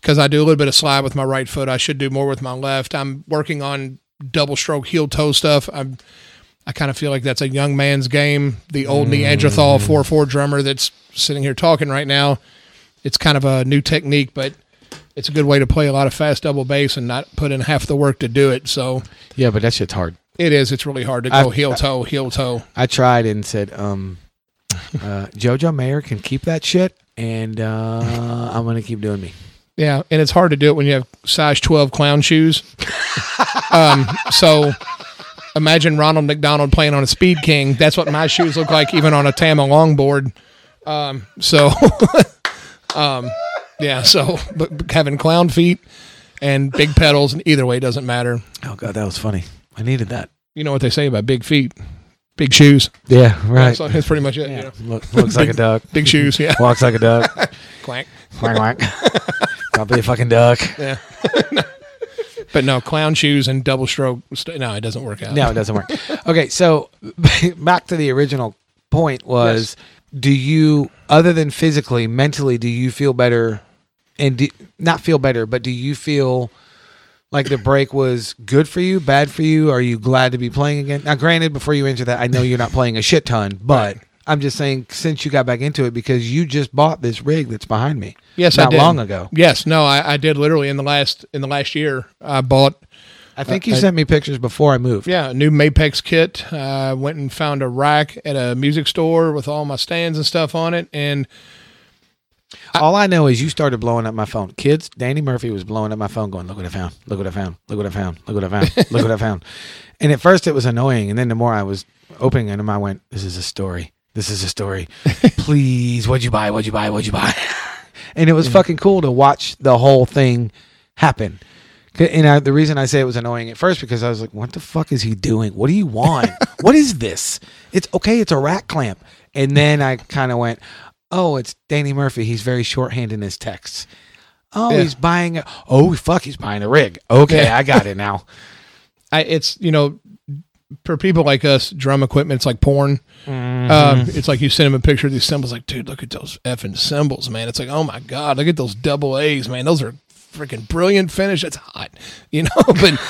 because I do a little bit of slide with my right foot. I should do more with my left. I'm working on double stroke heel toe stuff. I'm I kind of feel like that's a young man's game. The old Neanderthal four four drummer that's sitting here talking right now. It's kind of a new technique, but it's a good way to play a lot of fast double bass and not put in half the work to do it. So Yeah, but that shit's hard. it is. It's really hard to go heel toe, heel toe. I tried and said, um, uh, JoJo Mayer can keep that shit, and uh, I'm gonna keep doing me. Yeah, and it's hard to do it when you have size 12 clown shoes. um, so imagine Ronald McDonald playing on a Speed King. That's what my shoes look like, even on a Tama longboard. Um, so, um, yeah, so but having clown feet and big pedals, and either way, doesn't matter. Oh god, that was funny. I needed that. You know what they say about big feet, big shoes. Yeah, right. So that's pretty much it. You know, Look, looks like a duck. big shoes. Yeah, Walks like a duck. quack. quack quack. Probably a fucking duck. Yeah. But no, clown shoes and double stroke. St- no, it doesn't work out. No, it doesn't work. Okay, so back to the original point was do you other than physically, mentally do you feel better and do, not feel better, but do you feel like the break was good for you, bad for you? Are you glad to be playing again? Now, granted, before you answer that, I know you're not playing a shit ton, but I'm just saying since you got back into it because you just bought this rig that's behind me. Yes, not I did. long ago. Yes, no, I, I did literally in the last in the last year. I bought I think you I- sent me pictures before I moved. yeah a new Mapex kit. I went and found a rack at a music store with all my stands and stuff on it, and All I know is you started blowing up my phone. Kids, Danny Murphy was blowing up my phone, going, "Look what I found! Look what I found! Look what I found! Look what I found! Look what I found!" And at first, it was annoying, and then the more I was opening them, I went, "This is a story. This is a story. Please, what'd you buy? What'd you buy? What'd you buy?" and it was fucking cool to watch the whole thing happen. And I, the reason I say it was annoying at first because I was like, "What the fuck is he doing? What do you want? what is this? It's okay. It's a rack clamp." And then I kind of went, "Oh, it's Danny Murphy. He's very shorthand in his texts. Oh, Yeah. he's buying. A, oh, fuck, he's buying a rig. Okay, Yeah. I got it now. I it's you know for people like us, drum equipment, it's like porn. Mm-hmm. Um, it's like you send them a picture of these cymbals, like, dude, look at those effing cymbals, man. It's like, oh my god, look at those double A's, man. Those are freaking brilliant finish. It's hot, you know. but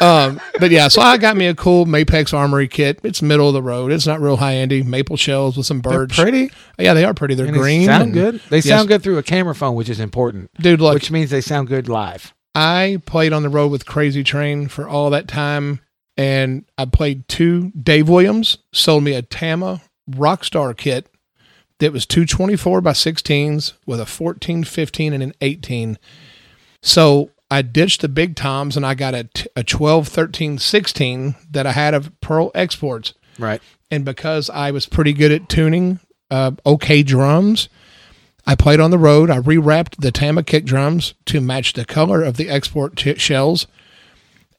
um, but yeah, so I got me a cool Mapex Armory kit. It's middle of the road. It's not real high endy. Maple shells with some They're pretty. Yeah, they are pretty. They're And they green. sound and- good. They Yes. sound good through a camera phone, which is important. dude. Look, which means they sound good live. I played on the road with Crazy Train for all that time, and I played two. Dave Williams sold me a Tama Rockstar kit that was two 24 by 16s with a 14, 15, and an 18. So I ditched the big toms and I got a, t- a 12, 13, 16 that I had of Pearl Exports. Right. And because I was pretty good at tuning uh, okay drums, I played on the road. I rewrapped the Tama kick drums to match the color of the export t- shells.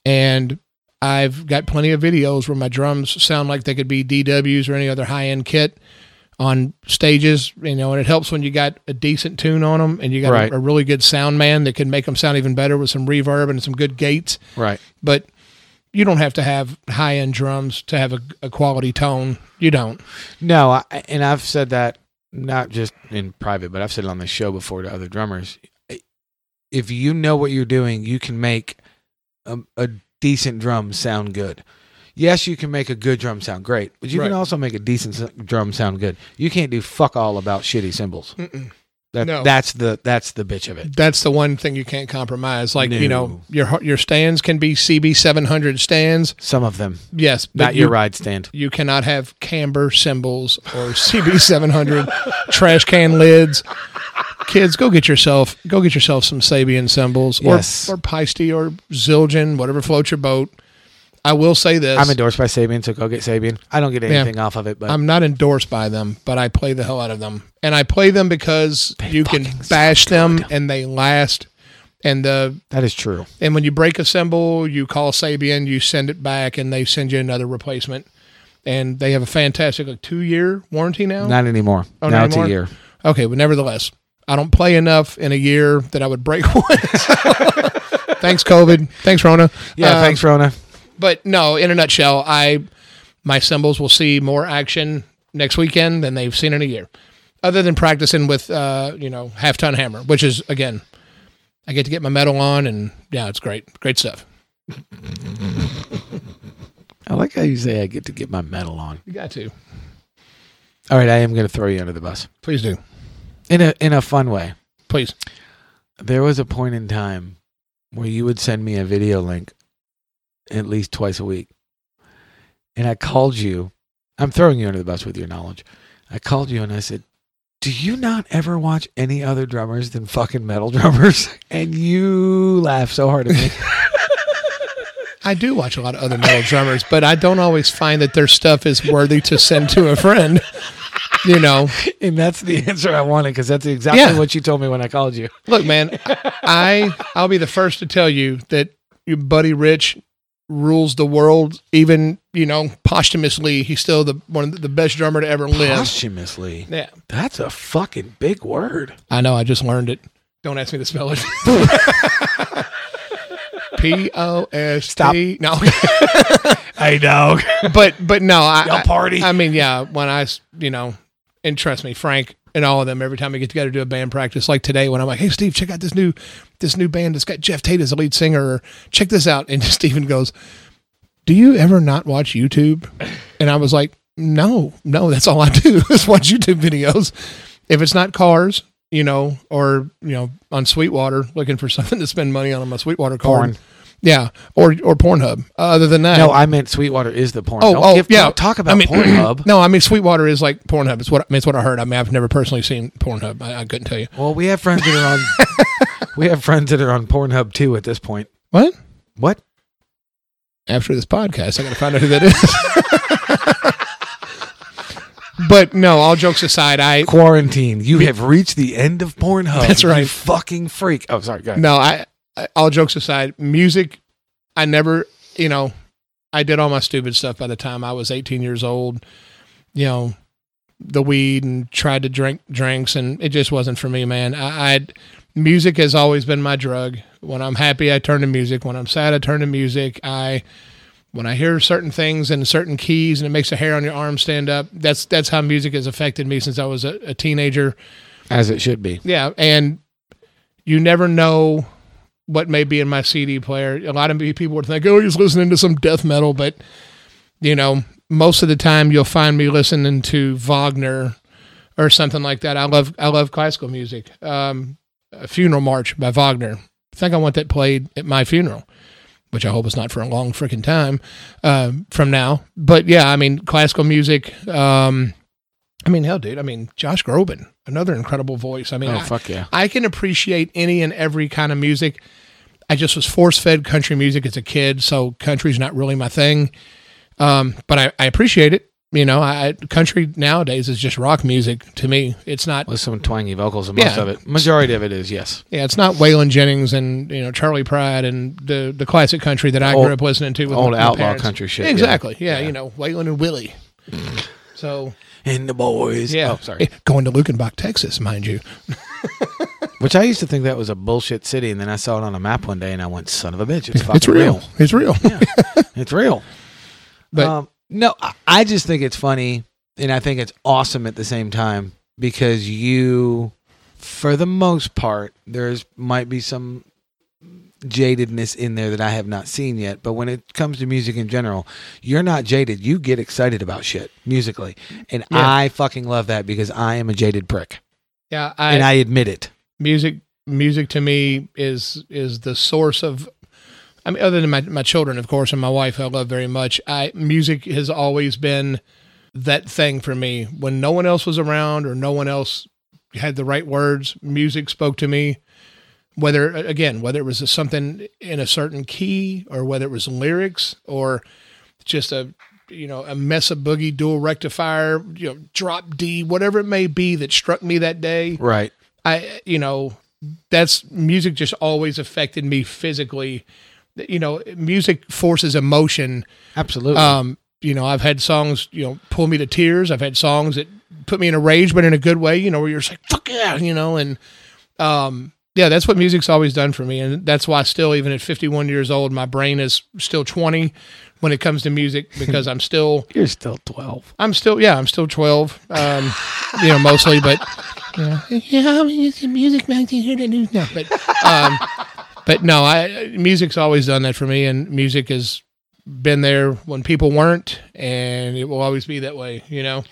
And I've got plenty of videos where my drums sound like they could be DWs or any other high end kit on stages, you know, and it helps when you got a decent tune on them and you got Right. a, a really good sound man that can make them sound even better with some reverb and some good gates. Right. But you don't have to have high end drums to have a, a quality tone. You don't. No, I, and I've said that not just in private, but I've said it on the show before to other drummers. If you know what you're doing, you can make a, a decent drums sound good. Yes, you can make a good drum sound great, but you Right. can also make a decent s- drum sound good. You can't do fuck all about shitty cymbals. That, No. That's the that's the bitch of it. That's the one thing you can't compromise. Like you know, your your stands can be CB seven hundred stands. Some of them, Yes, but not you, your ride stand. you cannot have camber cymbals or CB seven hundred trash can lids. Kids, go get yourself go get yourself some Sabian cymbals Yes. or or Paiste or Zildjian, whatever floats your boat. I will say this: I'm endorsed by Sabian, so go get Sabian. I don't get anything off of it, but I'm not endorsed by them, but I play the hell out of them, and I play them because you can bash them and they last. And the that is true. and when you break a cymbal, you call Sabian, you send it back, and they send you another replacement. And they have a fantastic like two year warranty now. Not anymore. Oh, now not it's a year. Okay, but nevertheless, I don't play enough in a year that I would break one. Thanks, COVID. Thanks, Rona. Yeah, Um, thanks, Rona. But no, in a nutshell, I my cymbals will see more action next weekend than they've seen in a year. Other than practicing with uh, you know, half ton hammer, which is again, I get to get my metal on and yeah, it's great. Great stuff. I like how you say I get to get my metal on. You got to. All right, I am going to throw you under the bus Please do. in a in a fun way. Please. There was a point in time where you would send me a video link at least twice a week, and I called you. I'm throwing you under the bus with your knowledge. I called you and I said, "Do you not ever watch any other drummers than fucking metal drummers?" And you laugh so hard at me. I do watch a lot of other metal drummers, but I don't always find that their stuff is worthy to send to a friend. You know, and that's the answer I wanted because that's exactly Yeah. what you told me when I called you. look, man, I I'll be the first to tell you that your buddy Rich rules the world. Even you know, posthumously, he's still the one of the best drummer to ever live. Posthumously. Yeah, That's a fucking big word. I know. I just learned it. Don't ask me to spell it. P O S Stop. No, Hey, dog. but but no, I, Y'all party. I mean, yeah, when I, you know, and trust me, Frank and all of them, every time we get together to do a band practice, like today, when I'm like, "Hey, Steve, check out this new, this new band that's got Geoff Tate as the lead singer," check this out, and Steven goes, "Do you ever not watch YouTube?" And I was like, "No, no, that's all I do is watch YouTube videos. If it's not cars." You know, or you know, on Sweetwater, looking for something to spend money on on my Sweetwater card. Porn. Yeah, or or Pornhub. Uh, other than that, No, I meant Sweetwater is the porn. Oh, Don't oh, give- yeah. talk about I mean, Pornhub. No, I mean Sweetwater is like Pornhub. It's what I mean, it's what I heard. I mean, I've never personally seen Pornhub. I, I couldn't tell you Well, we have friends that are on. we have friends that are on Pornhub too. At this point, what. what? After this podcast, I got to find out who that is. but no, all jokes aside, I Quarantine. You have reached the end of Pornhub. That's you right. fucking freak. Oh, sorry. Go ahead. no, I all jokes aside, music. I never, you know, I did all my stupid stuff by the time I was 18 years old. You know, the weed and tried to drink drinks, and it just wasn't for me, man. I, I'd music has always been my drug. When I'm happy, I turn to music. When I'm sad, I turn to music. I when I hear certain things and certain keys and it makes the hair on your arm stand up. That's that's how music has affected me since I was a, a teenager. As it should be. Yeah, and you never know what may be in my CD player. A lot of people would think, "Oh, he's listening to some death metal," but you know, most of the time you'll find me listening to Wagner or something like that. I love I love classical music. Um, a funeral march by Wagner. I think I want that played at my funeral, which I hope is not for a long freaking time uh, from now. But yeah, I mean classical music. Um, I mean, hell, dude. I mean, Josh Groban, another incredible voice. I mean, Oh I- fuck yeah. I can appreciate any and every kind of music. I just was force fed country music as a kid, so country's not really my thing. Um, but I, I appreciate it. You know, I, country nowadays is just rock music to me. It's not. With some twangy vocals, and most Yeah. of it, majority of it is yes. Yeah, it's not Waylon Jennings and you know Charley Pride and the the classic country that I Old- grew up listening to. With old my, my outlaw parents. country shit, yeah. Exactly. Yeah, Yeah. you know Waylon and Willie. So And the boys. yeah, Oh, sorry. going to Luckenbach, Texas, mind you. Which I used to think that was a bullshit city, and then I saw it on a map one day, and I went, "Son of a bitch, it's fucking It's real. It's real. It's real." But um, no, I- I just think it's funny, and I think it's awesome at the same time because you, for the most part, there's might be some jadedness in there that I have not seen yet. But when it comes to music in general, you're not jaded. You get excited about shit musically, and Yeah. I fucking love that because I am a jaded prick, yeah, I, and I admit it. music music to me is is the source of I mean other than my, my children of course and my wife who I love very much I music has always been that thing for me when no one else was around or no one else had the right words music spoke to me whether again whether it was something in a certain key or whether it was lyrics or just a you know a Mesa Boogie dual rectifier you know drop D whatever it may be that struck me that day Right. I, you know, that's music just always affected me physically. You know, music forces emotion. Absolutely. Um, you know, I've had songs, you know, pull me to tears. I've had songs that put me in a rage, but in a good way, you know, where you're just like, fuck yeah, you know, and, um, yeah, that's what music's always done for me. And that's why still, even at 51 years old, my brain is still 20 when it comes to music because I'm still, You're still 12. I'm still, yeah, I'm still 12, um, you know, mostly, but, you know, yeah, I'm using music magazine here to do no, but, um, but no, I, music's always done that for me and music has been there when people weren't and it will always be that way, you know?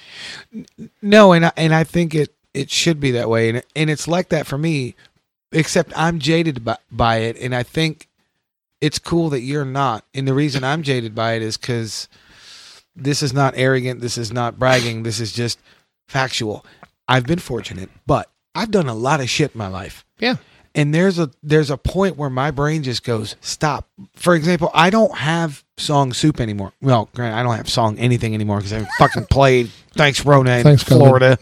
No, and I, and I think it it should be that way, and and it's like that for me. Except I'm jaded by, by it, and I think it's cool that you're not. And the reason I'm jaded by it is because this is not arrogant. This is not bragging. This is just factual. I've been fortunate, but I've done a lot of shit in my life. Yeah. and there's a there's a point where my brain just goes stop for example i don't have song soup anymore well granted i don't have song anything anymore because i haven't fucking played thanks rona in Thanks, florida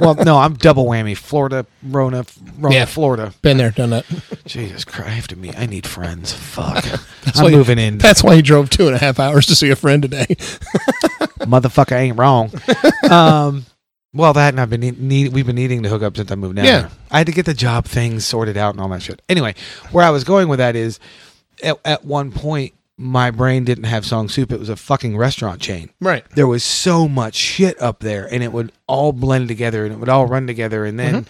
well no i'm double whammy florida rona rona Yeah. florida Been there, done that. jesus christ i have to meet i need friends fuck i'm moving in That's why he drove two and a half hours to see a friend today. motherfucker ain't wrong um well that and i've been need, we've been needing to hook up since i moved down Yeah. there. i had to get the job things sorted out and all that shit anyway where i was going with that is at, at one point my brain didn't have song soup it was a fucking restaurant chain Right. there was so much shit up there and it would all blend together and it would all run together and then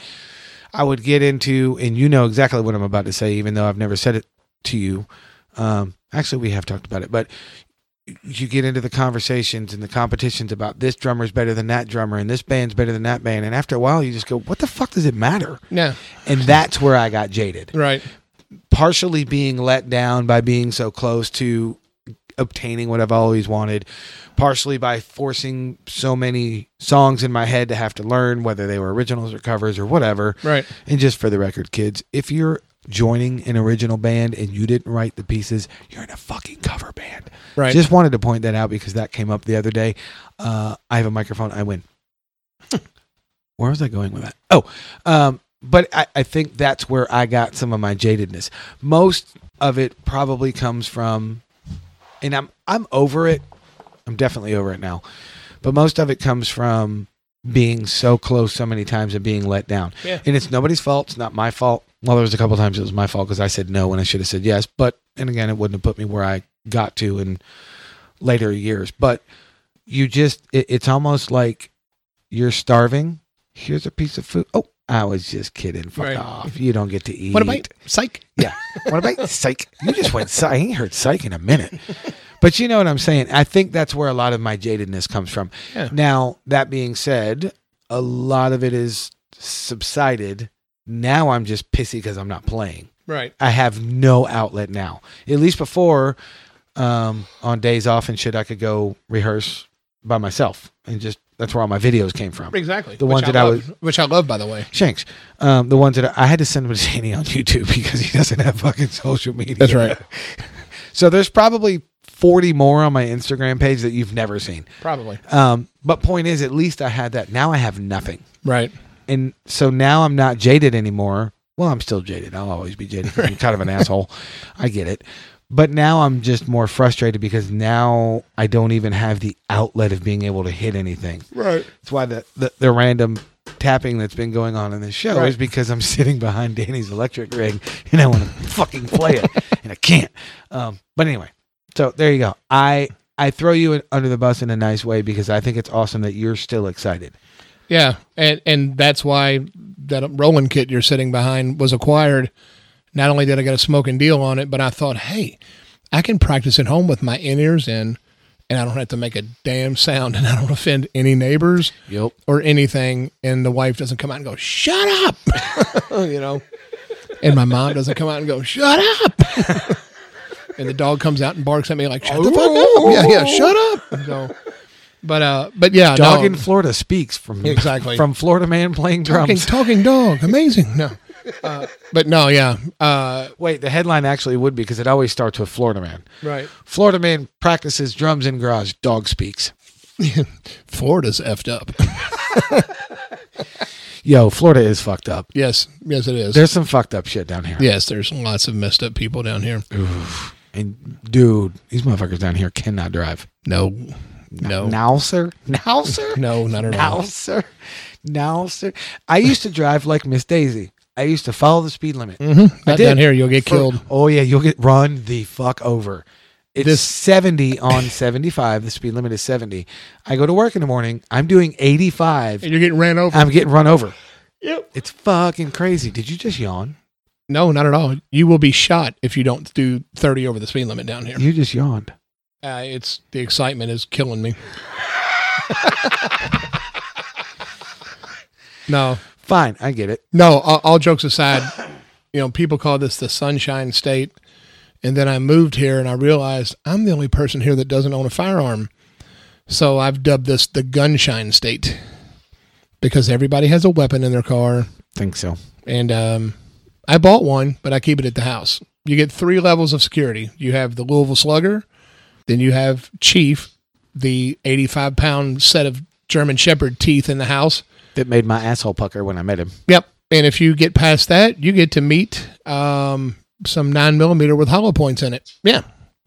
i would get into and you know exactly what i'm about to say even though i've never said it to you um, actually we have talked about it but you get into the conversations and the competitions about this drummer's better than that drummer and this band's better than that band and after a while you just go what the fuck does it matter Yeah. and that's where i got jaded Right. Partially being let down by being so close to obtaining what I've always wanted, partially by forcing so many songs in my head to have to learn whether they were originals or covers or whatever. Right. And just for the record, kids, if you're joining an original band and you didn't write the pieces, you're in a fucking cover band. Right. Just wanted to point that out because that came up the other day. Uh, I have a microphone. I win. Where was I going with that? Oh, um, but I, I think that's where I got some of my jadedness. Most of it probably comes from, and I'm I'm over it. I'm definitely over it now. But most of it comes from being so close so many times and being let down. Yeah. And it's nobody's fault. It's not my fault. Well, there was a couple times it was my fault because I said no when I should have said yes. But and again, it wouldn't have put me where I got to in later years. But you just it, it's almost like you're starving. Here's a piece of food. Oh, I was just kidding. Fuck Right. off. You don't get to eat. What about psych? Yeah. What about psych? You just went psych. I ain't heard psych in a minute. But you know what I'm saying? I think that's where a lot of my jadedness comes from. Yeah. Now, that being said, a lot of it is subsided. Now I'm just pissy because I'm not playing. Right. I have no outlet now. At least before, um, on days off and shit, I could go rehearse by myself and just that's where all my videos came from. Exactly. The Which ones I that I was which I love, by the way. Shanks. Um, the ones that I, I had to send them to Danny on YouTube because he doesn't have fucking social media. That's right. So there's probably 40 more on my Instagram page that you've never seen. Probably. Um, but point is, at least I had that. Now I have nothing, Right. and so now I'm not jaded anymore. Well, I'm still jaded. I'll always be jaded. I'm kind of an asshole. I get it. But now I'm just more frustrated because now I don't even have the outlet of being able to hit anything. Right. That's why the, the, the random tapping that's been going on in this show Right. is because I'm sitting behind Danny's electric rig and I want to fucking play it and I can't. Um, but anyway, so there you go. I I throw you under the bus in a nice way because I think it's awesome that you're still excited. Yeah, and and that's why that rolling kit you're sitting behind was acquired. Not only did I get a smoking deal on it, but I thought, hey, I can practice at home with my in ears in, and I don't have to make a damn sound, and I don't offend any neighbors Yep. or anything. And the wife doesn't come out and go, "Shut up," you know, and my mom doesn't come out and go, "Shut up," and the dog comes out and barks at me like, "Shut the fuck up!" Yeah, yeah, shut up. So, but uh, but yeah, Dog no, in Florida speaks from Exactly. from Florida man playing talking, drums. talking dog, amazing. No, uh, but no, yeah, uh, Wait, the headline actually would be because it always starts with Florida man. right. Florida man practices drums in garage. Dog speaks. Florida's effed up. Yo, Florida is fucked up. yes, yes, it is. There's some fucked up shit down here. yes, there's lots of messed up people down here. And dude, these motherfuckers down here cannot drive. No, no, Now, sir? Now, sir? no, not at Now, all. sir? Now, sir? I used to drive like Miss Daisy. I used to follow the speed limit. Mm-hmm. Not down here, you'll get For- killed. Oh, yeah, you'll get run the fuck over. It's This- 70 on 75. The speed limit is 70. I go to work in the morning. I'm doing 85. And you're getting ran over. I'm getting run over. Yep. It's fucking crazy. Did you just yawn? No, not at all. You will be shot if you don't do 30 over the speed limit down here. You just yawned. Uh, it's the excitement is killing me. no, Fine, I get it. No, all, all jokes aside, you know, people call this the Sunshine State, and then I moved here and I realized I'm the only person here that doesn't own a firearm. So I've dubbed this the Gunshine State because everybody has a weapon in their car, Think so. and um, I bought one, but I keep it at the house. You get three levels of security. You have the Louisville Slugger, then you have Chief, the 85 pound set of German Shepherd teeth in the house. That made my asshole pucker when I met him. Yep. And if you get past that, you get to meet um, some nine millimeter with hollow points in it. Yeah.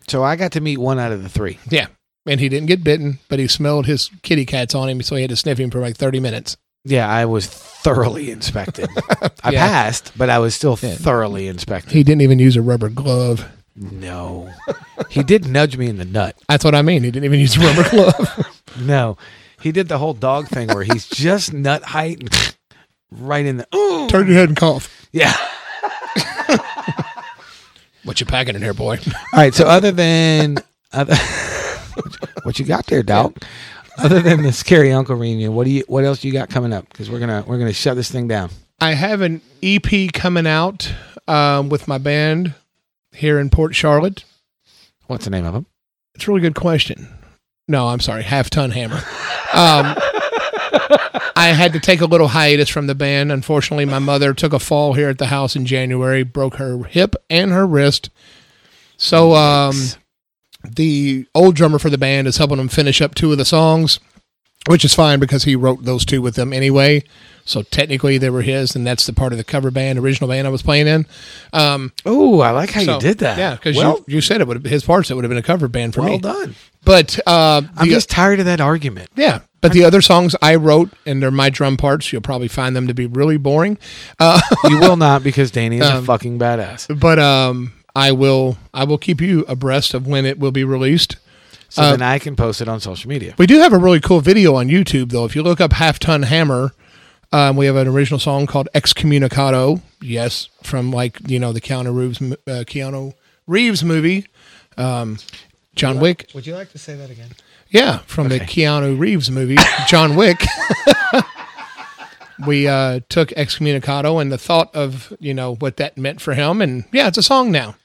So I got to meet one out of the three. Yeah. And he didn't get bitten, but he smelled his kitty cats on him, so he had to sniff him for like 30 minutes. Yeah, I was thoroughly inspected. I Yeah. passed, but I was still Yeah. thoroughly inspected. He didn't even use a rubber glove. No. he did nudge me in the nut. That's what I mean. He didn't even use a rubber glove. No. He did the whole dog thing where he's just nut height and right in the Ooh. Turn your head and cough. Yeah. What you packing in here, boy? All right, so other than other what you got there, dog? Other than the scary uncle reunion, what do you what else you got coming up? Because we're gonna we're gonna shut this thing down. I have an EP coming out um, with my band here in Port Charlotte. What's the name of them? It's a really good question. No, I'm sorry, half ton hammer. Um, I had to take a little hiatus from the band. Unfortunately, my mother took a fall here at the house in January, broke her hip and her wrist. So um, the old drummer for the band is helping them finish up two of the songs, which is fine because he wrote those two with them anyway. So technically, they were his, and that's the part of the cover band, original band I was playing in. Um, Oh, I like how so- you did that. Yeah, because well, you, you said it would his parts. It would have been a cover band for well me. done. But uh, I'm just tired of that argument. yeah, but the other songs I wrote and they're my drum parts. You'll probably find them to be really boring. Uh, You will not because Danny is a Um, fucking badass. but um, I will I will keep you abreast of when it will be released. So uh, then I can post it on social media. We do have a really cool video on YouTube though. If you look up Half Ton Hammer, um, we have an original song called Excommunicado. Yes, from like you know the Keanu Reeves uh, Keanu Reeves movie, um, John Wick. Would you like to say that again? Yeah, from the Keanu Reeves movie, John Wick. we uh, took Excommunicado and the thought of you know what that meant for him, and yeah, it's a song now.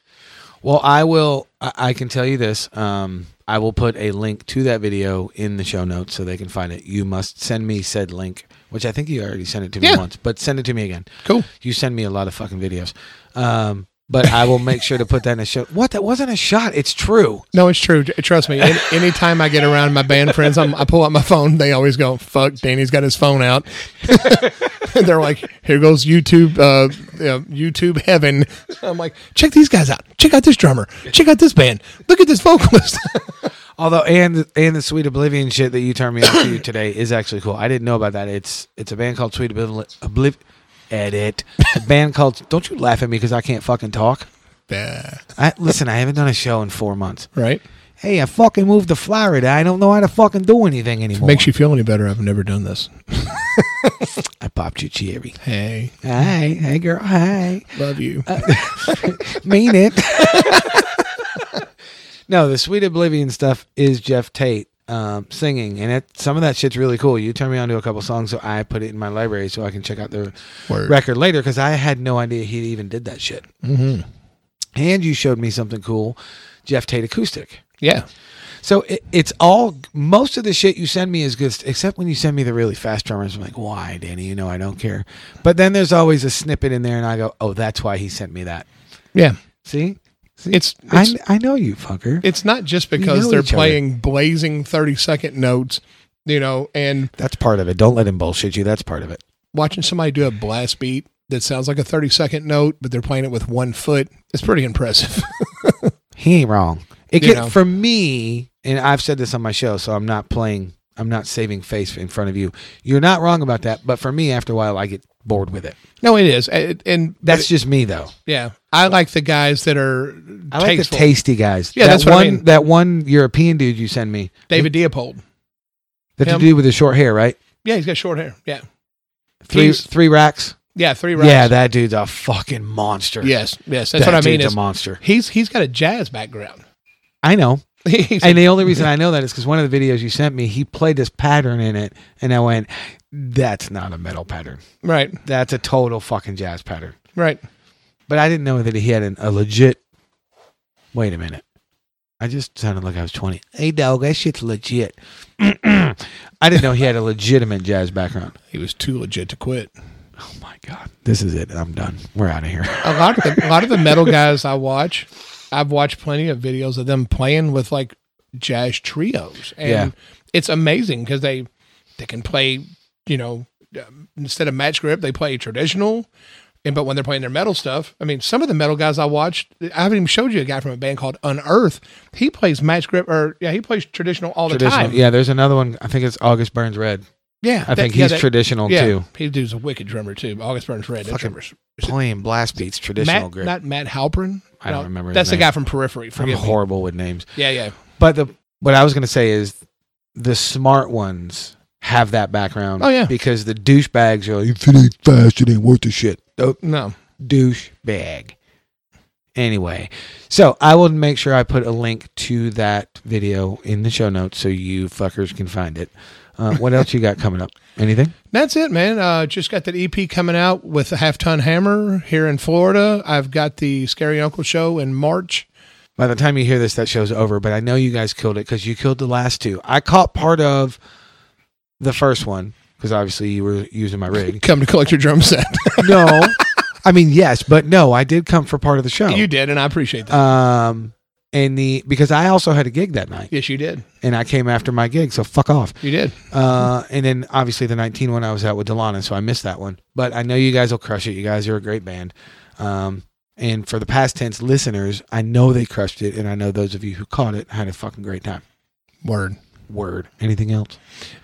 Well, I will. I, I can tell you this. Um, I will put a link to that video in the show notes so they can find it. You must send me said link, which I think you already sent it to me Yeah. once, but send it to me again. Cool. You send me a lot of fucking videos. Um, but I will make sure to put that in a show. What? That wasn't a shot. It's true. No, it's true. Trust me. Any, anytime I get around my band friends, I'm, I pull out my phone. They always go, "Fuck, Danny's got his phone out." and they're like, "Here goes YouTube, uh, uh, YouTube heaven." I'm like, "Check these guys out. Check out this drummer. Check out this band. Look at this vocalist." Although and and the Sweet Oblivion shit that you turned me on to today is actually cool. I didn't know about that. It's it's a band called Sweet Oblivion. Obliv- edit. A band called. Don't you laugh at me because I can't fucking talk. I listen. I haven't done a show in four months. Right. Hey, I fucking moved to Florida. I don't know how to fucking do anything anymore. Makes you feel any better? I've never done this. I popped you cherry. Hey, Hi, hey girl. Hi. love you. Uh, mean it. no, the Sweet Oblivion stuff is Geoff Tate um, singing, and it, some of that shit's really cool. You turned me on to a couple songs, so I put it in my library so I can check out the Word. record later because I had no idea he even did that shit. hmm And you showed me something cool, Geoff Tate acoustic. Yeah. So it, it's all most of the shit you send me is good, except when you send me the really fast drummers. I'm like, why, Danny? You know I don't care. But then there's always a snippet in there, and I go, oh, that's why he sent me that. Yeah. See, See? It's, I, it's I know you, fucker. it's not just because they're each other. playing blazing 30 second notes, you know, and That's part of it. Don't let him bullshit you. That's part of it. watching somebody do a blast beat that sounds like a 30 second note, but they're playing it with one foot, it's pretty impressive. He ain't wrong. It get, for me, and I've said this on my show, so I'm not playing. I'm not saving face in front of you. You're not wrong about that. But for me, after a while, I get bored with it. no, it is. And, and That's just me, though. yeah, I like the guys that are I like tasteful. the tasty guys. Yeah, that that's what I one. mean. That one European dude you send me. David Leopold. That him. dude with the short hair, right? Yeah, he's got short hair. Yeah. Three He's- three racks. Yeah, three racks. Yeah, that dude's a fucking monster. Yes, yes. That's that what I mean. dude's Is a monster. he's he's got a jazz background. I know. And the only reason I know that is because one of the videos you sent me, he played this pattern in it, and I went, "That's not a metal pattern. right, That's a total fucking jazz pattern." right. But I didn't know that he had an, a legit. Wait a minute. I just sounded like I was twenty. Hey, dog, that shit's legit. I didn't know he had a legitimate jazz background. He was too legit to quit. Oh my god, this is it. I'm done. We're out of here. a lot of the, a lot of the metal guys I watch, I've watched plenty of videos of them playing with like jazz trios, and Yeah. it's amazing because they they can play, you know, um, instead of match grip, they play traditional. And but when they're playing their metal stuff, I mean, some of the metal guys I watched, I haven't even showed you a guy from a band called Unearth. He plays match grip, or yeah, he plays traditional all the Traditional. time. Yeah, there's another one. I think it's August Burns Red. yeah. I that- think yeah, he's that- traditional Yeah, too. he does a wicked drummer too. August Burns Red. Fucking drummer's Playing blast beats, traditional Matt, grip. not Matt Halpern. I don't remember That's the name. guy from Periphery. I'm me. horrible with names. Yeah, yeah. But the what I was going to say is the smart ones have that background. Oh, yeah. because the douchebags are like, if it ain't fast, it ain't worth the shit. Oh, No. douchebag. Anyway, so I will make sure I put a link to that video in the show notes so you fuckers can find it. Uh, what else you got coming up? Anything? That's it, man. Uh, just got that EP coming out with a half ton hammer here in Florida. I've got the Scary Uncle show in March. By the time you hear this, that show's over. But I know you guys killed it because you killed the last two. I caught part of the first one because obviously you were using my rig. Come to collect your drum set. no, I mean yes, but no, I did come for part of the show. you did, and I appreciate that. Um, and the because I also had a gig that night, yes, you did. and I came after my gig, so fuck off. You did. Uh, and then obviously the 19 one I was out with Delana, so I missed that one. But I know you guys will crush it. You guys are a great band. Um, and for the past tense listeners, I know they crushed it, and I know those of you who caught it had a fucking great time. Word. Word. Anything else?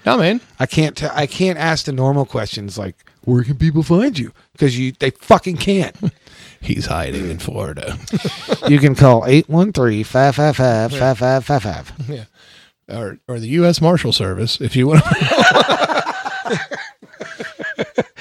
No, man. I can't. I can't ask the normal questions like where can people find you because you they fucking can't. He's hiding in Florida. you can call 813-555-5555. yeah. Or, or the U.S. Marshal Service, if you want.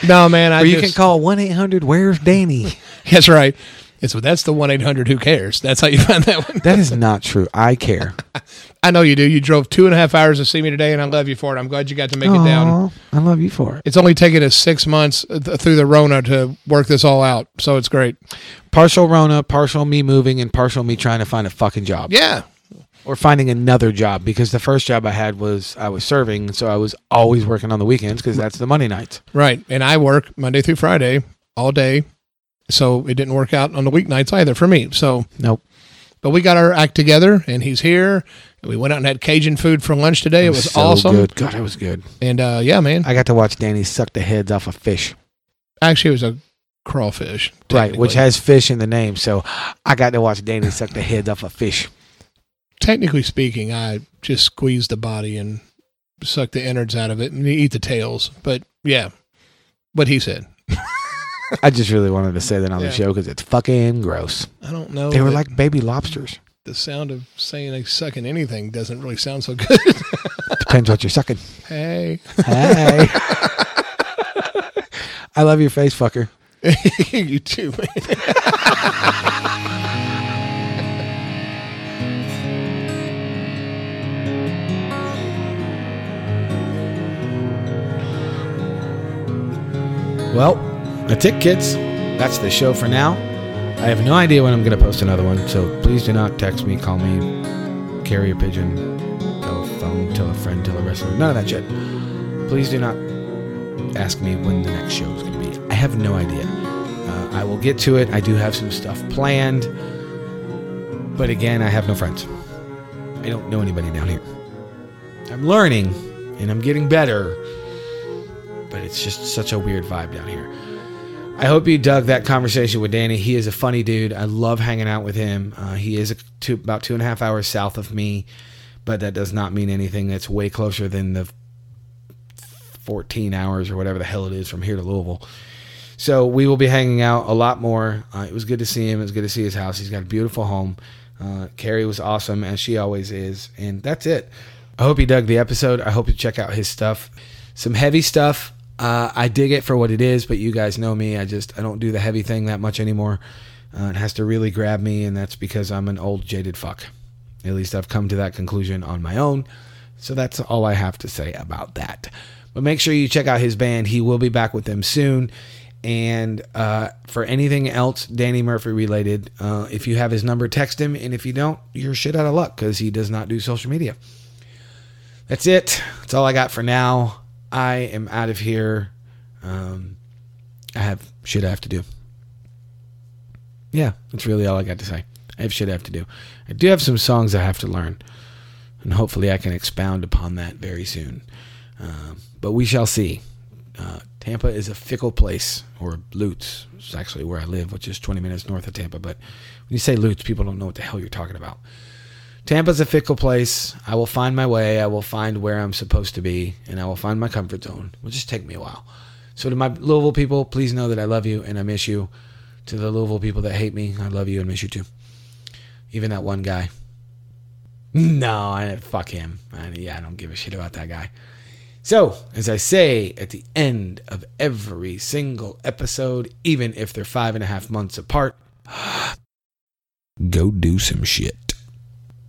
no, man. I Or you just, can call 1-800 Where's Danny? That's right. It's that's the one eight hundred. Who cares? That's how you find that one. That is not true. I care. I know you do. You drove two and a half hours to see me today, and I love you for it. I'm glad you got to make it down. I love you for it. It's only taken us six months uh, th- through the Rona to work this all out, so it's great. Partial Rona, partial me moving, and partial me trying to find a fucking job. Yeah, Or finding another job because the first job I had was I was serving, so I was always working on the weekends because that's the Monday nights. right. And I work Monday through Friday all day, so it didn't work out on the weeknights either for me. So, Nope. but we got our act together, and he's here. And We went out and had Cajun food for lunch today. It was so awesome. Good. God, it was good. And uh, yeah, man. I got to watch Danny suck the heads off of fish. Actually, it was a crawfish. Right, which has fish in the name. So I got to watch Danny suck the heads off of fish. technically speaking, I just squeeze the body and suck the innards out of it and eat the tails. But yeah, what he said. I just really wanted to say that on Yeah. the show because it's fucking gross. I don't know. They were like baby lobsters. the sound of saying they sucking anything doesn't really sound so good. Depends what you're sucking. hey, Hey. I love your face, fucker. you too. Man. Well, that's it, kids. That's the show for now. I have no idea when I'm going to post another one, so please do not text me, call me, carrier pigeon, tell a tell a friend, tell a wrestler. None of that shit. Please do not ask me when the next show is going to be. I have no idea. Uh, I will get to it. I do have some stuff planned, but again, I have no friends. I don't know anybody down here. I'm learning and I'm getting better, but it's just such a weird vibe down here. I hope you dug that conversation with Danny. He is a funny dude. I love hanging out with him. Uh, he is two, about two and a half hours south of me, but that does not mean anything. That's way closer than the 14 hours or whatever the hell it is from here to Louisville. So we will be hanging out a lot more. Uh, it was good to see him. It was good to see his house. He's got a beautiful home. Uh, Carrie was awesome, as she always is. And that's it. I hope you dug the episode. I hope you check out his stuff. Some heavy stuff. Uh, I dig it for what it is, but you guys know me. I just I don't do the heavy thing that much anymore. Uh, it has to really grab me, and that's because I'm an old jaded fuck. At least I've come to that conclusion on my own. So that's all I have to say about that. But make sure you check out his band. He will be back with them soon. And uh, for anything else Danny Murphy related, uh, if you have his number, text him. And if you don't, you're shit out of luck because he does not do social media. That's it. That's all I got for now. I am out of here. Um, I have shit I have to do. Yeah, that's really all I got to say. I have shit I have to do. I do have some songs I have to learn, and hopefully I can expound upon that very soon. Um, but we shall see. Uh, Tampa is a fickle place, or Lutz, which is actually where I live, which is 20 minutes north of Tampa. But when you say Lutz, people don't know what the hell you're talking about. Tampa's a fickle place. I will find my way. I will find where I'm supposed to be, and I will find my comfort zone. It will just take me a while. So, to my Louisville people, please know that I love you and I miss you. To the Louisville people that hate me, I love you and miss you too. Even that one guy. No, I fuck him. I, yeah, I don't give a shit about that guy. So, as I say at the end of every single episode, even if they're five and a half months apart, go do some shit.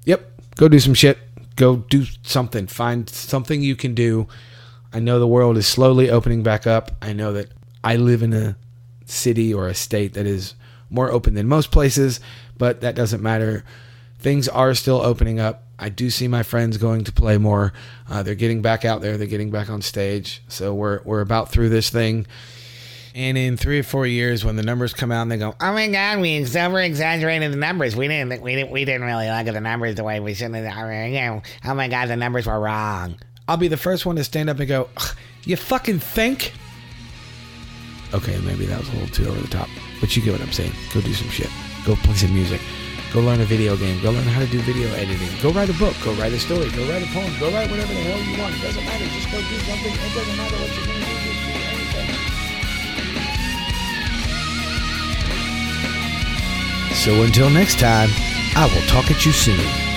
Yep, go do some shit. Go do something. Find something you can do. I know the world is slowly opening back up. I know that I live in a city or a state that is more open than most places, but that doesn't matter. Things are still opening up. I do see my friends going to play more. Uh, they're getting back out there. They're getting back on stage. So we're we're about through this thing. And in three or four years, when the numbers come out and they go, Oh my God, we over exaggerated the numbers. We didn't, we didn't, we didn't really look at the numbers the way we should have. Oh my God, the numbers were wrong. I'll be the first one to stand up and go, "You fucking think?" Okay, maybe that was a little too over the top, but you get what I'm saying. Go do some shit. Go play some music. Go learn a video game. Go learn how to do video editing. Go write a book. Go write a story. Go write a poem. Go write whatever the hell you want. It doesn't matter. Just go do something. It doesn't matter what you're gonna do So until next time, I will talk at you soon.